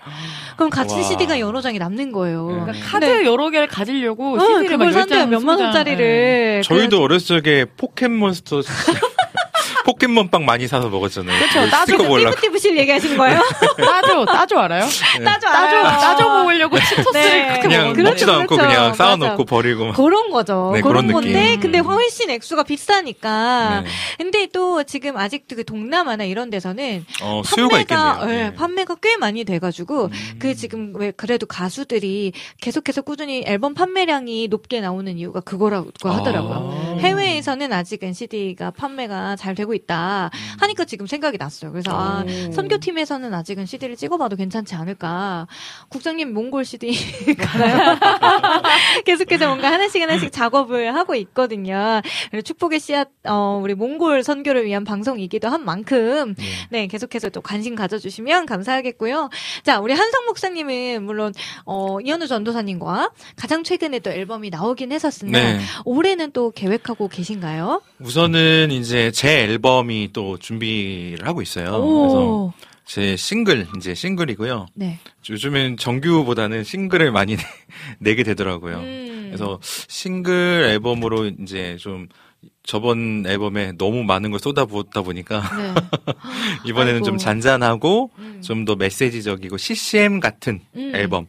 그럼 같은 와. CD가 여러 장이 남는 거예요. 그러니까 네. 카드 여러 개를 가지려고 어, CD를 그걸 산대요. 몇만 원짜리를. 저희도 어렸을 적에 포켓몬스터 포켓몬빵 많이 사서 먹었잖아요. 그렇죠. 보려고. 띠부띠부실 얘기하시는 거예요? 따조, 따조 알아요? 네. 따조, 알아요. 따조 먹으려고 치토스를 네. 그렇게 그냥 먹었는데. 먹지도 않고 그렇죠. 그냥. 쌓아놓고 버리고. 막. 그런 거죠. 네, 그런 그런 건데, 느낌. 근데 훨씬 액수가 비싸니까. 네. 근데 또 지금 아직도 그 동남아나 이런 데서는 어, 수요가 판매가, 있겠네요. 예, 네. 판매가 꽤 많이 돼가지고 그 지금 왜 그래도 가수들이 계속해서 꾸준히 앨범 판매량이 높게 나오는 이유가 그거라고 하더라고요. 아. 해외에서는 아직은 CD가 판매가 잘 되고 있다 하니까 지금 생각이 났어요. 그래서 아, 오. 선교팀에서는 아직은 CD를 찍어봐도 괜찮지 않을까. 국장님 몽골 CD 가나요? 계속해서 뭔가 하나씩 하나씩 작업을 하고 있거든요. 축복의 씨앗, 어, 우리 몽골 선교를 위한 방송이기도 한 만큼, 네, 계속해서 또 관심 가져주시면 감사하겠고요. 자, 우리 한성 목사님은 물론, 어, 이현우 전도사님과 가장 최근에 또 앨범이 나오긴 했었으나, 네. 올해는 또 계획하고 계신가요? 우선은 이제 제 앨범 이 또 준비를 하고 있어요. 그래서 오. 제 싱글 이제 싱글이고요. 네. 요즘엔 정규보다는 싱글을 많이 내- 내게 되더라고요. 음. 그래서 싱글 앨범으로 이제 좀 저번 앨범에 너무 많은 걸 쏟아부었다 보니까 네. 이번에는 아이고. 좀 잔잔하고 좀더 메시지적이고 CCM 같은 음. 앨범.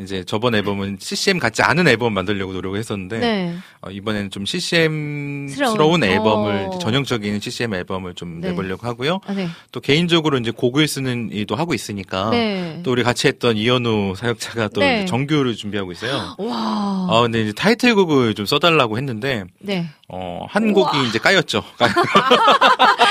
이제 저번 앨범은 CCM 같지 않은 앨범 만들려고 노력을 했었는데 네. 어, 이번에는 좀 CCM스러운 스러운. 앨범을 어. 전형적인 CCM 앨범을 좀 네. 내보려고 하고요. 아, 네. 또 개인적으로 이제 곡을 쓰는 일도 하고 있으니까 네. 또 우리 같이 했던 이현우 사역자가 또 네. 정규를 준비하고 있어요. 와. 아 근데 이제 타이틀곡을 좀 써달라고 했는데 네. 어, 한 곡이 이제 까였죠.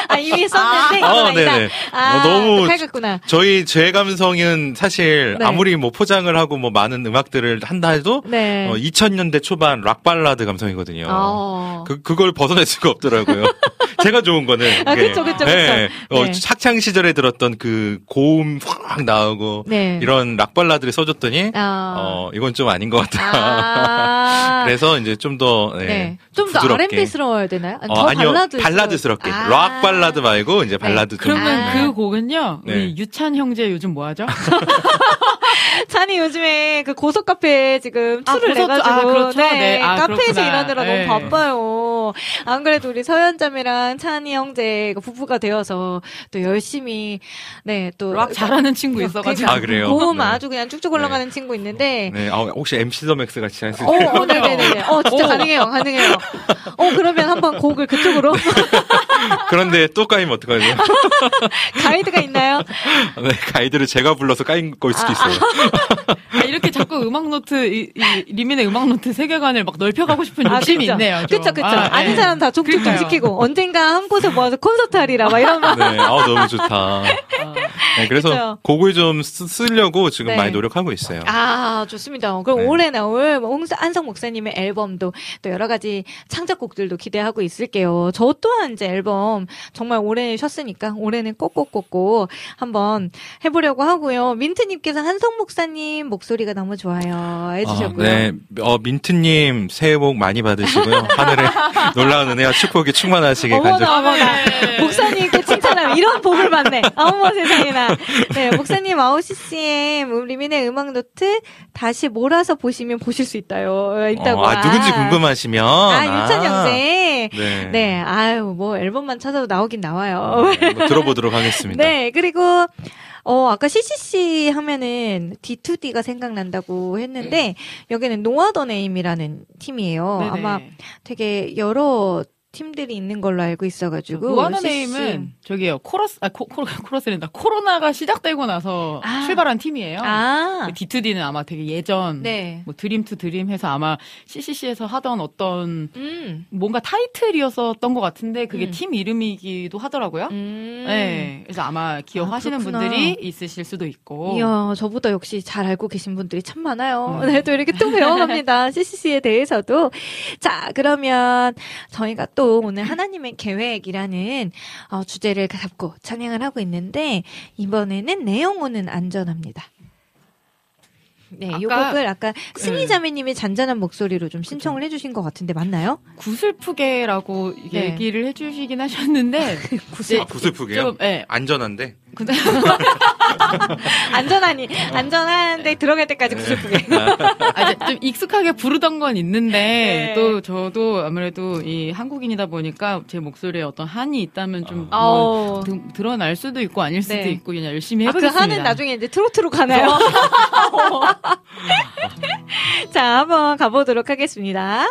아, 이미 썼는데, 이건 어. 네네. 아, 어, 너무 칼같구나. 저희 제 감성은 사실 네. 아무리 뭐 포장을 하고 뭐 많은 음악들을 한다 해도 네. 어, 2000년대 초반 락 발라드 감성이거든요. 어. 그 그걸 벗어날 수가 없더라고요. 제가 좋은 거는 아, 그쵸, 그쵸, 그쵸. 네. 어, 네. 학창 시절에 들었던 그 고음 확 나오고 네. 이런 락 발라드를 써줬더니 아. 어 이건 좀 아닌 것 같다. 아. 그래서 이제 좀 더 네, 네. 좀더 부드럽게. R&B스러워야 되나요? 아니, 어, 더 아니요 발라드. 발라드스럽게 아. 락 발라드 말고 이제 발라드 좀 그러면 네. 그 곡은요, 네. 우리 유찬 형제 요즘 뭐 하죠? 찬이 요즘에 그 고속 카페 지금 아, 툴을 고속- 내가지고 아, 그렇죠. 네, 네. 아, 카페에서 그렇구나. 일하느라 네. 너무 바빠요. 안 그래도 우리 서현자매랑 찬이 형제가 부부가 되어서 또 열심히 네 또 락 잘하는 친구 있어가지고. 아, 그래요? 고음 네. 아주 그냥 쭉쭉 올라가는 친구 있는데 네, 아, 혹시 MC the Max 같이 할수 어, 있어요? 어, 네네네. 어, 진짜 가능해요, 가능해요. 어, 그러면 한번 곡을 그쪽으로 그런데 또 까이면 어떡하죠? 가이드가 있나요? 네, 가이드를 제가 불러서 까인 걸 수도 있어요. 아, 이렇게 자꾸 음악 노트, 이, 이 리민의 음악 노트 세계관을 막 넓혀가고 싶은 욕심이 그쵸. 있네요. 좀. 그쵸, 그쵸. 아, 아, 는 네. 사람 다 족족 좀. 시키고, 언젠가 한 곳에 모아서 콘서트 하리라, 막 이런 거. 네, 아, 너무 좋다. 네, 그래서 그쵸. 곡을 좀 쓰, 쓰려고 지금 네. 많이 노력하고 있어요. 아, 좋습니다. 그럼 네. 올해 나올 뭐 한성 목사님의 앨범도 또 여러 가지 창작곡들도 기대하고 있을게요. 저 또한 이제 앨범 정말 오래 쉬었으니까 올해는 꼭꼭꼭꼭 한번 해보려고 하고요. 민트님께서 한성 목사님 목소리가 너무 좋아요. 해주셨고요. 아, 네, 어, 민트님 새해 복 많이 받으시고요. 하늘에 놀라운 은혜와 축복이 충만하시길 어머나 간절. 어머나 목사님께 칭찬하면 이런 복을 받네 어머 세상에나 네 목사님 와우CCM 우 리민의 음악 노트 다시 몰아서 보시면 보실 수 있다요 있다고 어, 아, 누군지 궁금하시면. 아 유찬 형제 네. 네 아유 뭐 앨범만 찾아도 나오긴 나와요 한번 들어보도록 하겠습니다. 네 그리고 어, 아까 CCC 하면은 D2D가 생각난다고 했는데, 여기는 No Other Name이라는 팀이에요. 네네. 아마 되게 여러 팀들이 있는 걸로 알고 있어가지고. CCC. Name은 저기요 코러스 아 코, 코, 코러스랜다 코로나가 시작되고 나서 아. 출발한 팀이에요. 아. D2D는 아마 되게 예전 네. 뭐 Dream to Dream 해서 아마 CCC에서 하던 어떤 음. 뭔가 타이틀이었었던 것 같은데 그게 음. 팀 이름이기도 하더라고요. 음. 네, 그래서 아마 기억하시는 아. 분들이 있으실 수도 있고. 이야, 저보다 역시 잘 알고 계신 분들이 참 많아요. 음. 네, 또 이렇게 또 배워갑니다. CCC에 대해서도. 자, 그러면 저희가 또또 오늘 하나님의 계획이라는 어, 주제를 잡고 찬양을 하고 있는데 이번에는 내용은 안전합니다. 네, 이 아까- 곡을 아까 승희 자매님이 잔잔한 목소리로 좀 신청을 해주신 것 같은데 맞나요? 구슬프게라고 네. 얘기를 해주시긴 하셨는데 구슬- 아, 구슬프게요? 좀, 예. 안전한데. 안전하니 안전한데 들어갈 때까지 구슬프게. 아, 좀 익숙하게 부르던 건 있는데 네. 또 저도 아무래도 이 한국인이다 보니까 제 목소리에 어떤 한이 있다면 좀 아. 뭐 어. 드- 드러날 수도 있고 아닐 수도 네. 있고 그냥 열심히 아, 그 해보겠습니다. 하는 나중에 이제 트로트로 가나요? 자, 한번 가보도록 하겠습니다.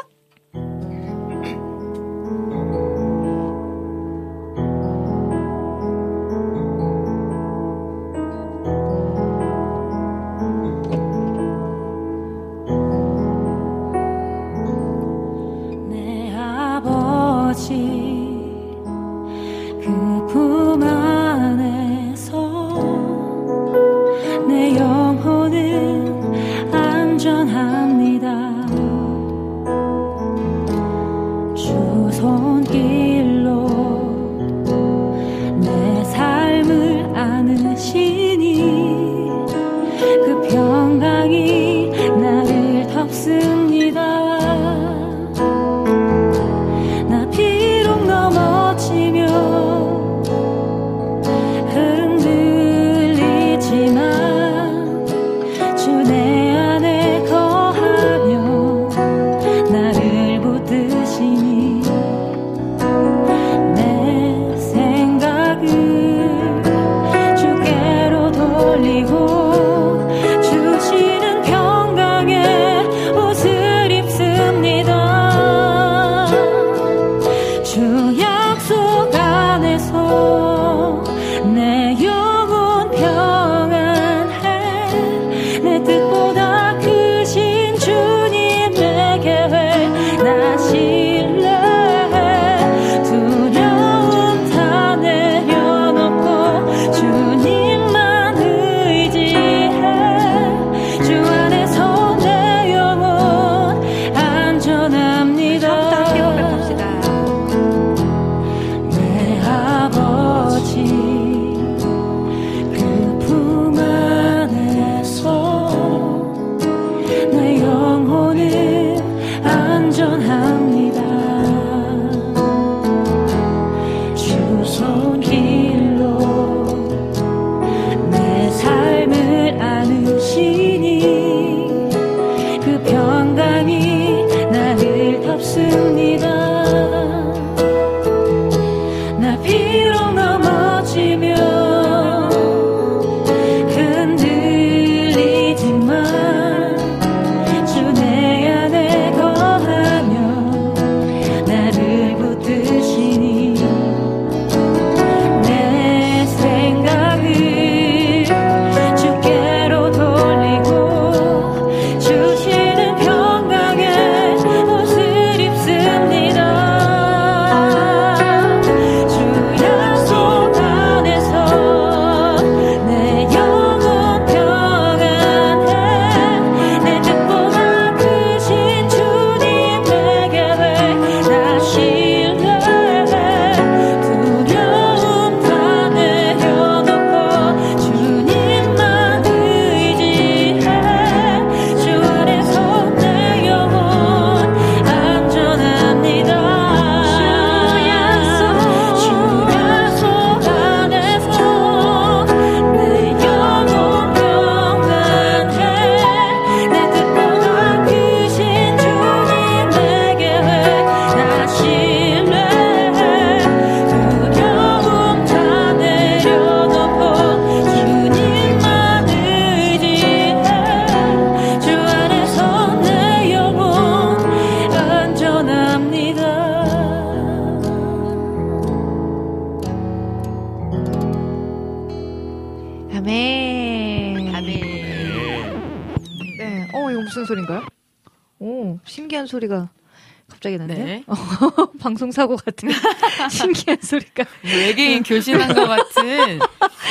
사고 같은 신기한 소리가. 외계인 교신한 것 같은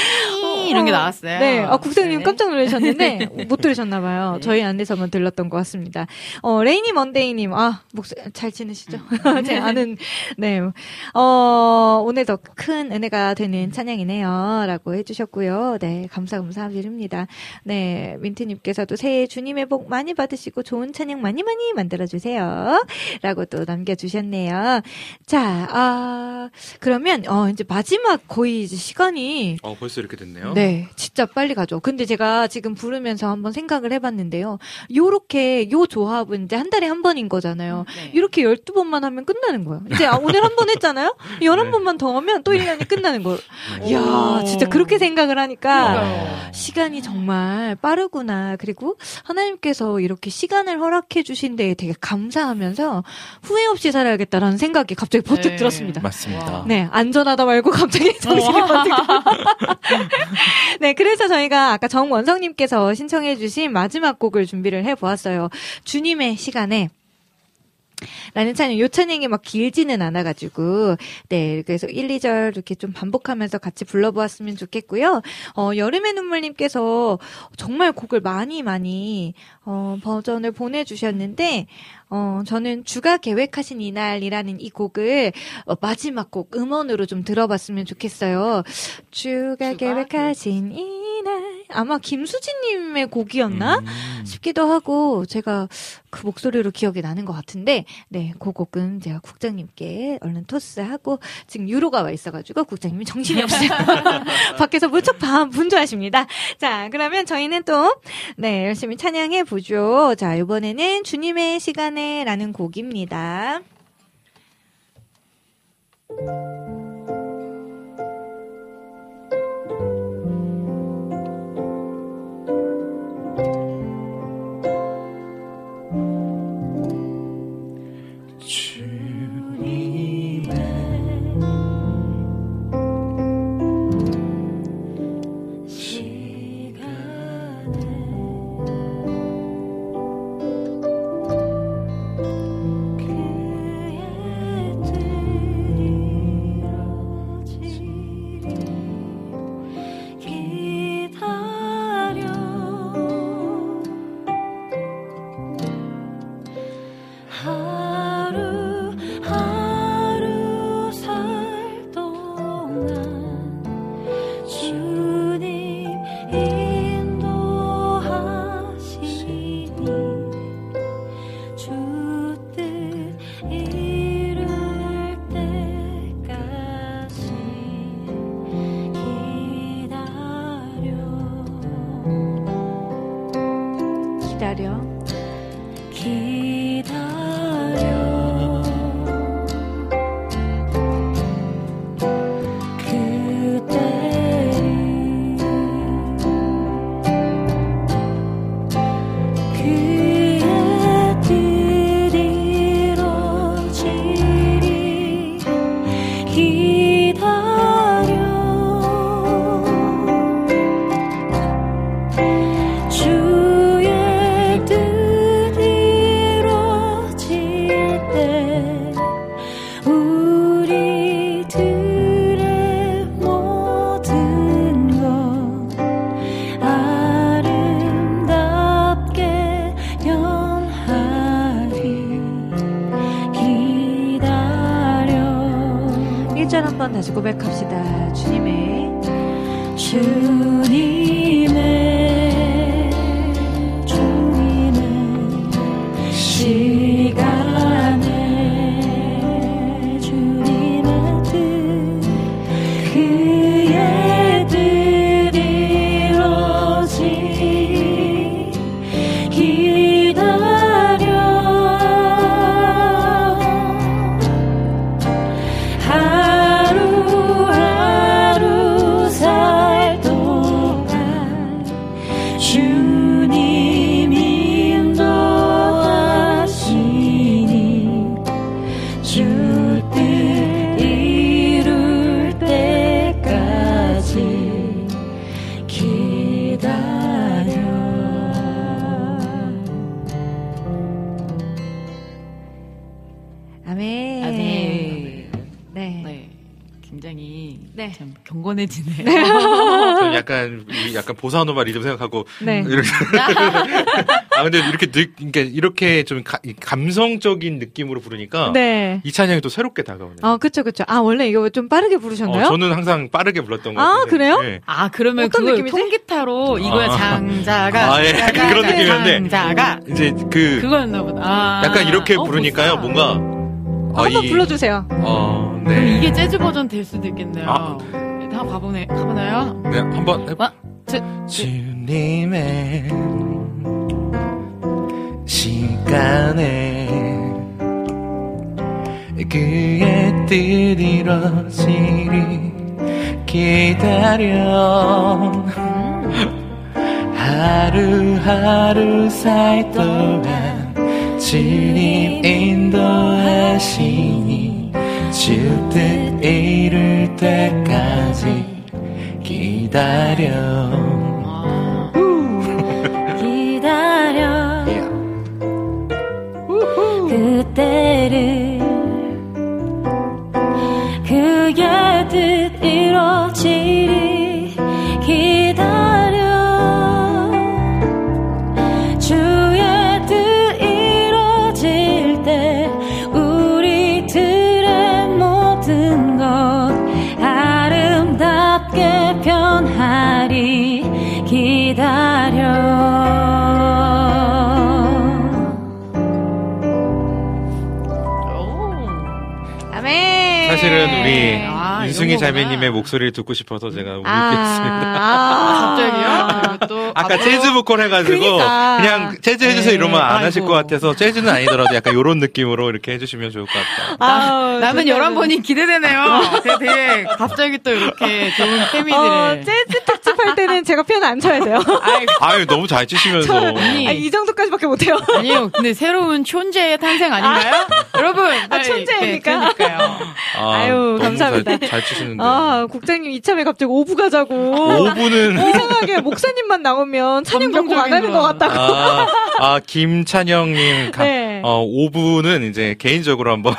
이런 게 나왔어요. 네. 아, 국장님 네. 깜짝 놀라셨는데, 못 들으셨나 봐요. 저희 안에서만 들렀던 것 같습니다. 어, 레이니 먼데이님, 아, 목소리, 잘 지내시죠? 제 아는, 네. 어, 오늘 더 큰 은혜가 되는 찬양이네요. 라고 해주셨고요. 네. 감사, 감사드립니다. 네. 민트님께서도 새해 주님의 복 많이 받으시고 좋은 찬양 많이 많이 만들어주세요. 라고 또 남겨주셨네요. 자, 아, 그러면, 어, 이제 마지막 거의 이제 시간이 어, 벌써 이렇게 됐네요. 네, 진짜 빨리 가죠. 근데 제가 지금 부르면서 한번 생각을 해봤는데요. 요렇게, 요 조합은 이제 한 달에 한 번인 거잖아요. 네. 이렇게 12번만 하면 끝나는 거예요. 이제 아, 오늘 한 번 했잖아요? 11번만 더 하면 또 1년이 끝나는 거예요. 이야, 진짜 그렇게 생각을 하니까 시간이 정말 빠르구나. 그리고 하나님께서 이렇게 시간을 허락해 주신 데에 되게 감사하면서 후회 없이 살아야겠다라는 생각이 갑자기 번뜩 네. 들었습니다. 맞습니다. 네, 안전하다 말고 갑자기 정신이 번뜩 네, 그래서 저희가 아까 정원성님께서 신청해 주신 마지막 곡을 준비를 해보았 어요. 주님의 시간에. 라는 찬양, 요 찬양이 막 길지는 않아가지고, 네, 그래서 1, 2절 이렇게 좀 반복하면서 같이 불러보았으면 좋겠고요. 어, 여름의 눈물님께서 정말 곡을 많이 많이, 어, 버전을 보내주셨는데, 어, 저는 주가 계획하신 이날이라는 이 곡을 어, 마지막 곡 음원으로 좀 들어봤으면 좋겠어요. 주가 계획하신 이날. 아마 김수진님의 곡이었나? 싶기도 하고, 제가 그 목소리로 기억이 나는 것 같은데, 네, 그 곡은 제가 국장님께 얼른 토스하고, 지금 유로가 와 있어가지고, 국장님이 정신이 없어요. 밖에서 무척 반 분주하십니다. 자, 그러면 저희는 또, 네, 열심히 찬양해 보죠. 자, 이번에는 주님의 시간 에 라는 곡입니다. 네. 참 경건해지네. 저는 약간 이 약간 보사노바 리듬 생각하고 네. 이렇게 아 근데 이렇게 느, 그러니까 이렇게 좀 가- 이 감성적인 느낌으로 부르니까 네. 이 찬양이 또 새롭게 다가오네요. 아, 그쵸, 그쵸. 아, 원래 이거 좀 빠르게 부르셨나요? 어, 저는 항상 빠르게 불렀던 것 아, 같은데. 그래요? 네. 아 그러면 어떤 그걸 느낌이지? 통기타로 이거야 아. 장자가 아, 예, 약간 그런 느낌이었는데. 장자가 이제 그 그거였나 보다. 아. 약간 이렇게 어, 부르니까요. 보사. 뭔가 아, 한번 이- 불러주세요. 어, 그럼 네. 이게 재즈 버전 될 수도 있겠네요. 아. 네, 한번 가보네 가보나요? 네, 한번 해. 와, 저, 주님의 시간에 그의 뜻 이뤄지리 기다려 하루하루 살 동안 주님 인도하시니 주뜻 이룰 때까지 기다려 기다려 그때를 그의 뜻 이루어지 아, 거구나. 자매님의 목소리를 듣고 싶어서 제가 아, 우겠습니다. 아, 갑자기요? 또 아까 앞으로- 재즈 보컬 해가지고 그러니까. 그냥 재즈 해주세요 네, 이러면 안 하실 아이고. 것 같아서 재즈는 아니더라도 약간 이런 느낌으로 이렇게 해주시면 좋을 것 같아요. 아우, 남은 좋네요. 11번이 기대되네요. 되게, 되게 갑자기 또 이렇게 좋은 케미들을. 어, 재즈 특집 할 때는 제가 피아노 안 쳐야 돼요. 아유 너무 잘 치시면서 언니. 아, 이 정도까지밖에 못해요. 아니요. 근데 새로운 촌재의 탄생 아닌가요? 여러분. 아, 네, 촌재입니까? 네. 아, 아유, 너무 감사합니다. 잘, 잘 치시는데 아, 국장님 이참에 갑자기 오부 가자고. 5분은 이상하게 목사님만 나오면 찬양 몇곡 안 하는 것 같다고. 아, 아 김찬영님 가- 네. 어, 5분은 이제 개인적으로 한번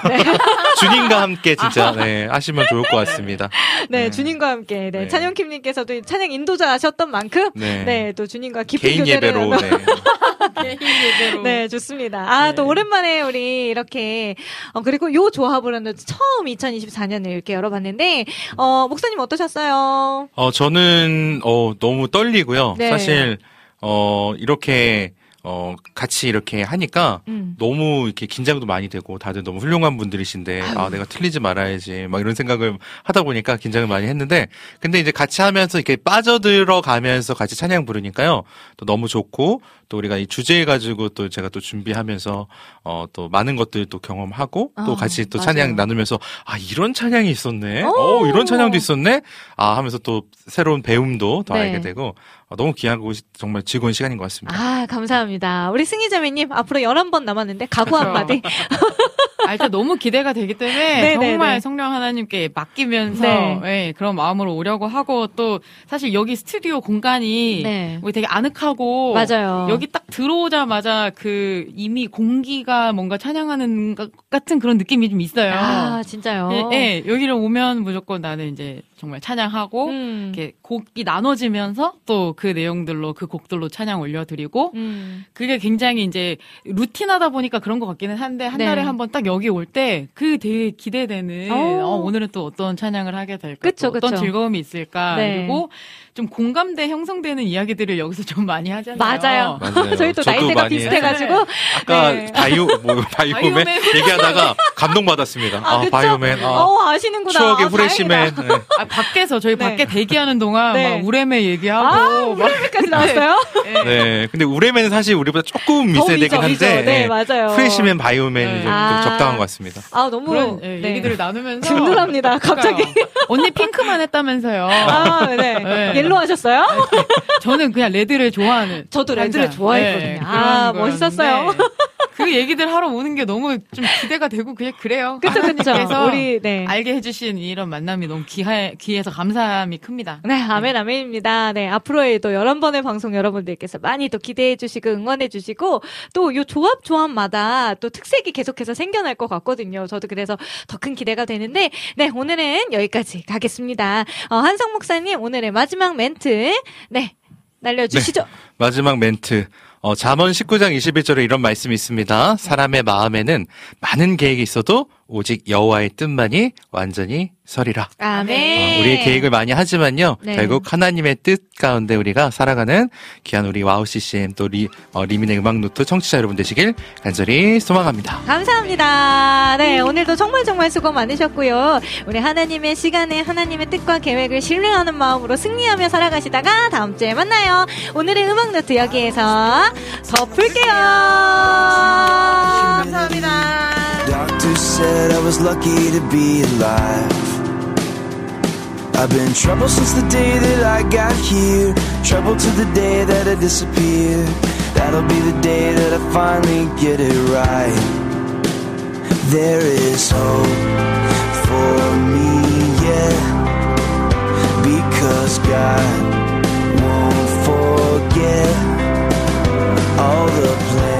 주님과 함께 진짜 네, 하시면 좋을 것 같습니다. 네, 네. 주님과 함께. 네, 네. 찬영킴님께서도 찬양 인도자 하셨던 만큼. 네. 네, 또 주님과 깊은 개인 교제를 예배로 네. 개인 예배로. 네, 좋습니다. 아, 네. 또 오랜만에 우리 이렇게, 어, 그리고 요 조합으로는 처음 2024년을 이렇게 열어봤는데, 어, 목사님 어떠셨어요? 어, 저는, 어, 너무 떨리고요. 네. 사실, 어, 이렇게, 어, 같이 이렇게 하니까 음. 너무 이렇게 긴장도 많이 되고 다들 너무 훌륭한 분들이신데, 아, 내가 틀리지 말아야지. 막 이런 생각을 하다 보니까 긴장을 많이 했는데, 근데 이제 같이 하면서 이렇게 빠져들어 가면서 같이 찬양 부르니까요. 또 너무 좋고, 또 우리가 이 주제 가지고 또 제가 또 준비하면서, 어, 또 많은 것들 또 경험하고, 또 아, 같이 또 맞아요. 찬양 나누면서, 아, 이런 찬양이 있었네? 오. 어, 이런 찬양도 있었네? 아, 하면서 또 새로운 배움도 더 네. 알게 되고, 어, 너무 귀하고 시- 정말 즐거운 시간인 것 같습니다. 아, 감사합니다. 우리 승희자매님, 앞으로 11번 남았는데, 각오 그렇죠. 한마디. 아, 일단 너무 기대가 되기 때문에 네, 정말 네, 네. 성령 하나님께 맡기면서 네. 예, 그런 마음으로 오려고 하고 또 사실 여기 스튜디오 공간이 네. 우리 되게 아늑하고 맞아요. 여기 딱 들어오자마자 그 이미 공기가 뭔가 찬양하는 것 같은 그런 느낌이 좀 있어요. 아, 진짜요? 예, 예, 여기를 오면 무조건 나는 이제 정말 찬양하고 음. 이렇게 곡이 나눠지면서 또 그 내용들로 그 곡들로 찬양 올려드리고 음. 그게 굉장히 이제 루틴하다 보니까 그런 것 같기는 한데 한 네. 달에 한 번 딱 여기 올 때 그 되게 기대되는 오. 어, 오늘은 또 어떤 찬양을 하게 될까 그쵸, 또 어떤. 즐거움이 있을까 네. 그리고 좀 공감대 형성되는 이야기들을 여기서 좀 많이 하잖아요. 맞아요. 맞아요. 저희 또 나이대가 비슷해가지고. 아까 네. 바이오, 뭐, 바이오맨 바이오맨. 얘기하다가 감동받았습니다. 아, 그쵸? 바이오맨. 아, 어, 아시는구나. 추억의 아, 후레쉬맨. 다행이다. 네. 아, 밖에서 저희 네. 밖에 대기하는 동안 네. 막 우레메 얘기하고 아, 막 우레메까지 나왔어요? 네. 근데 우레맨은 사실 우리보다 조금 위죠. 한데. 네, 예. 맞아요. 프레시맨, 바이오맨이 네. 좀, 좀 아. 적당한 것 같습니다. 아, 너무. 그런 예, 네. 얘기들을 나누면서 든든합니다, 갑자기. 언니 핑크만 했다면서요. 아, 네. 네. 옐로 하셨어요? 저는 그냥 레드를 좋아하는. 저도 레드를 항상. 좋아했거든요. 네, 아, 멋있었어요. 그 얘기들 하러 오는 게 너무 좀 기대가 되고 그냥 그래요. 그쵸, 그쵸. 우리, 네. 알게 해주신 이런 만남이 너무 귀해, 귀해서 감사함이 큽니다. 네, 아멘, 아멘입니다. 네, 앞으로의 또 11번의 방송 여러분들께서 많이 또 기대해 주시고 응원해 주시고 또 요 조합 조합마다 또 특색이 계속해서 생겨날 것 같거든요. 저도 그래서 더 큰 기대가 되는데, 네, 오늘은 여기까지 가겠습니다. 어, 한성 목사님, 오늘의 마지막 멘트, 네, 날려주시죠. 마지막 멘트. 어, 잠언 19장 21절에 이런 말씀이 있습니다. 사람의 마음에는 많은 계획이 있어도 오직 여호와의 뜻만이 완전히 서리라. 아멘. 어, 우리의 계획을 많이 하지만요. 네. 결국 하나님의 뜻 가운데 우리가 살아가는 귀한 우리 와우 CCM 또 리, 어, 리민의 음악 노트 청취자 여러분 되시길 간절히 소망합니다. 감사합니다. 네, 오늘도 정말 정말 수고 많으셨고요. 우리 하나님의 시간에 하나님의 뜻과 계획을 신뢰하는 마음으로 승리하며 살아가시다가 다음 주에 만나요. 오늘의 음악 노트 여기에서 덮을게요. 감사합니다. said I was lucky to be alive. I've been troubled since the day that I got here. Troubled to the day that I disappear. That'll be the day that I finally get it right. There is hope for me, yeah. Because God won't forget all the plans.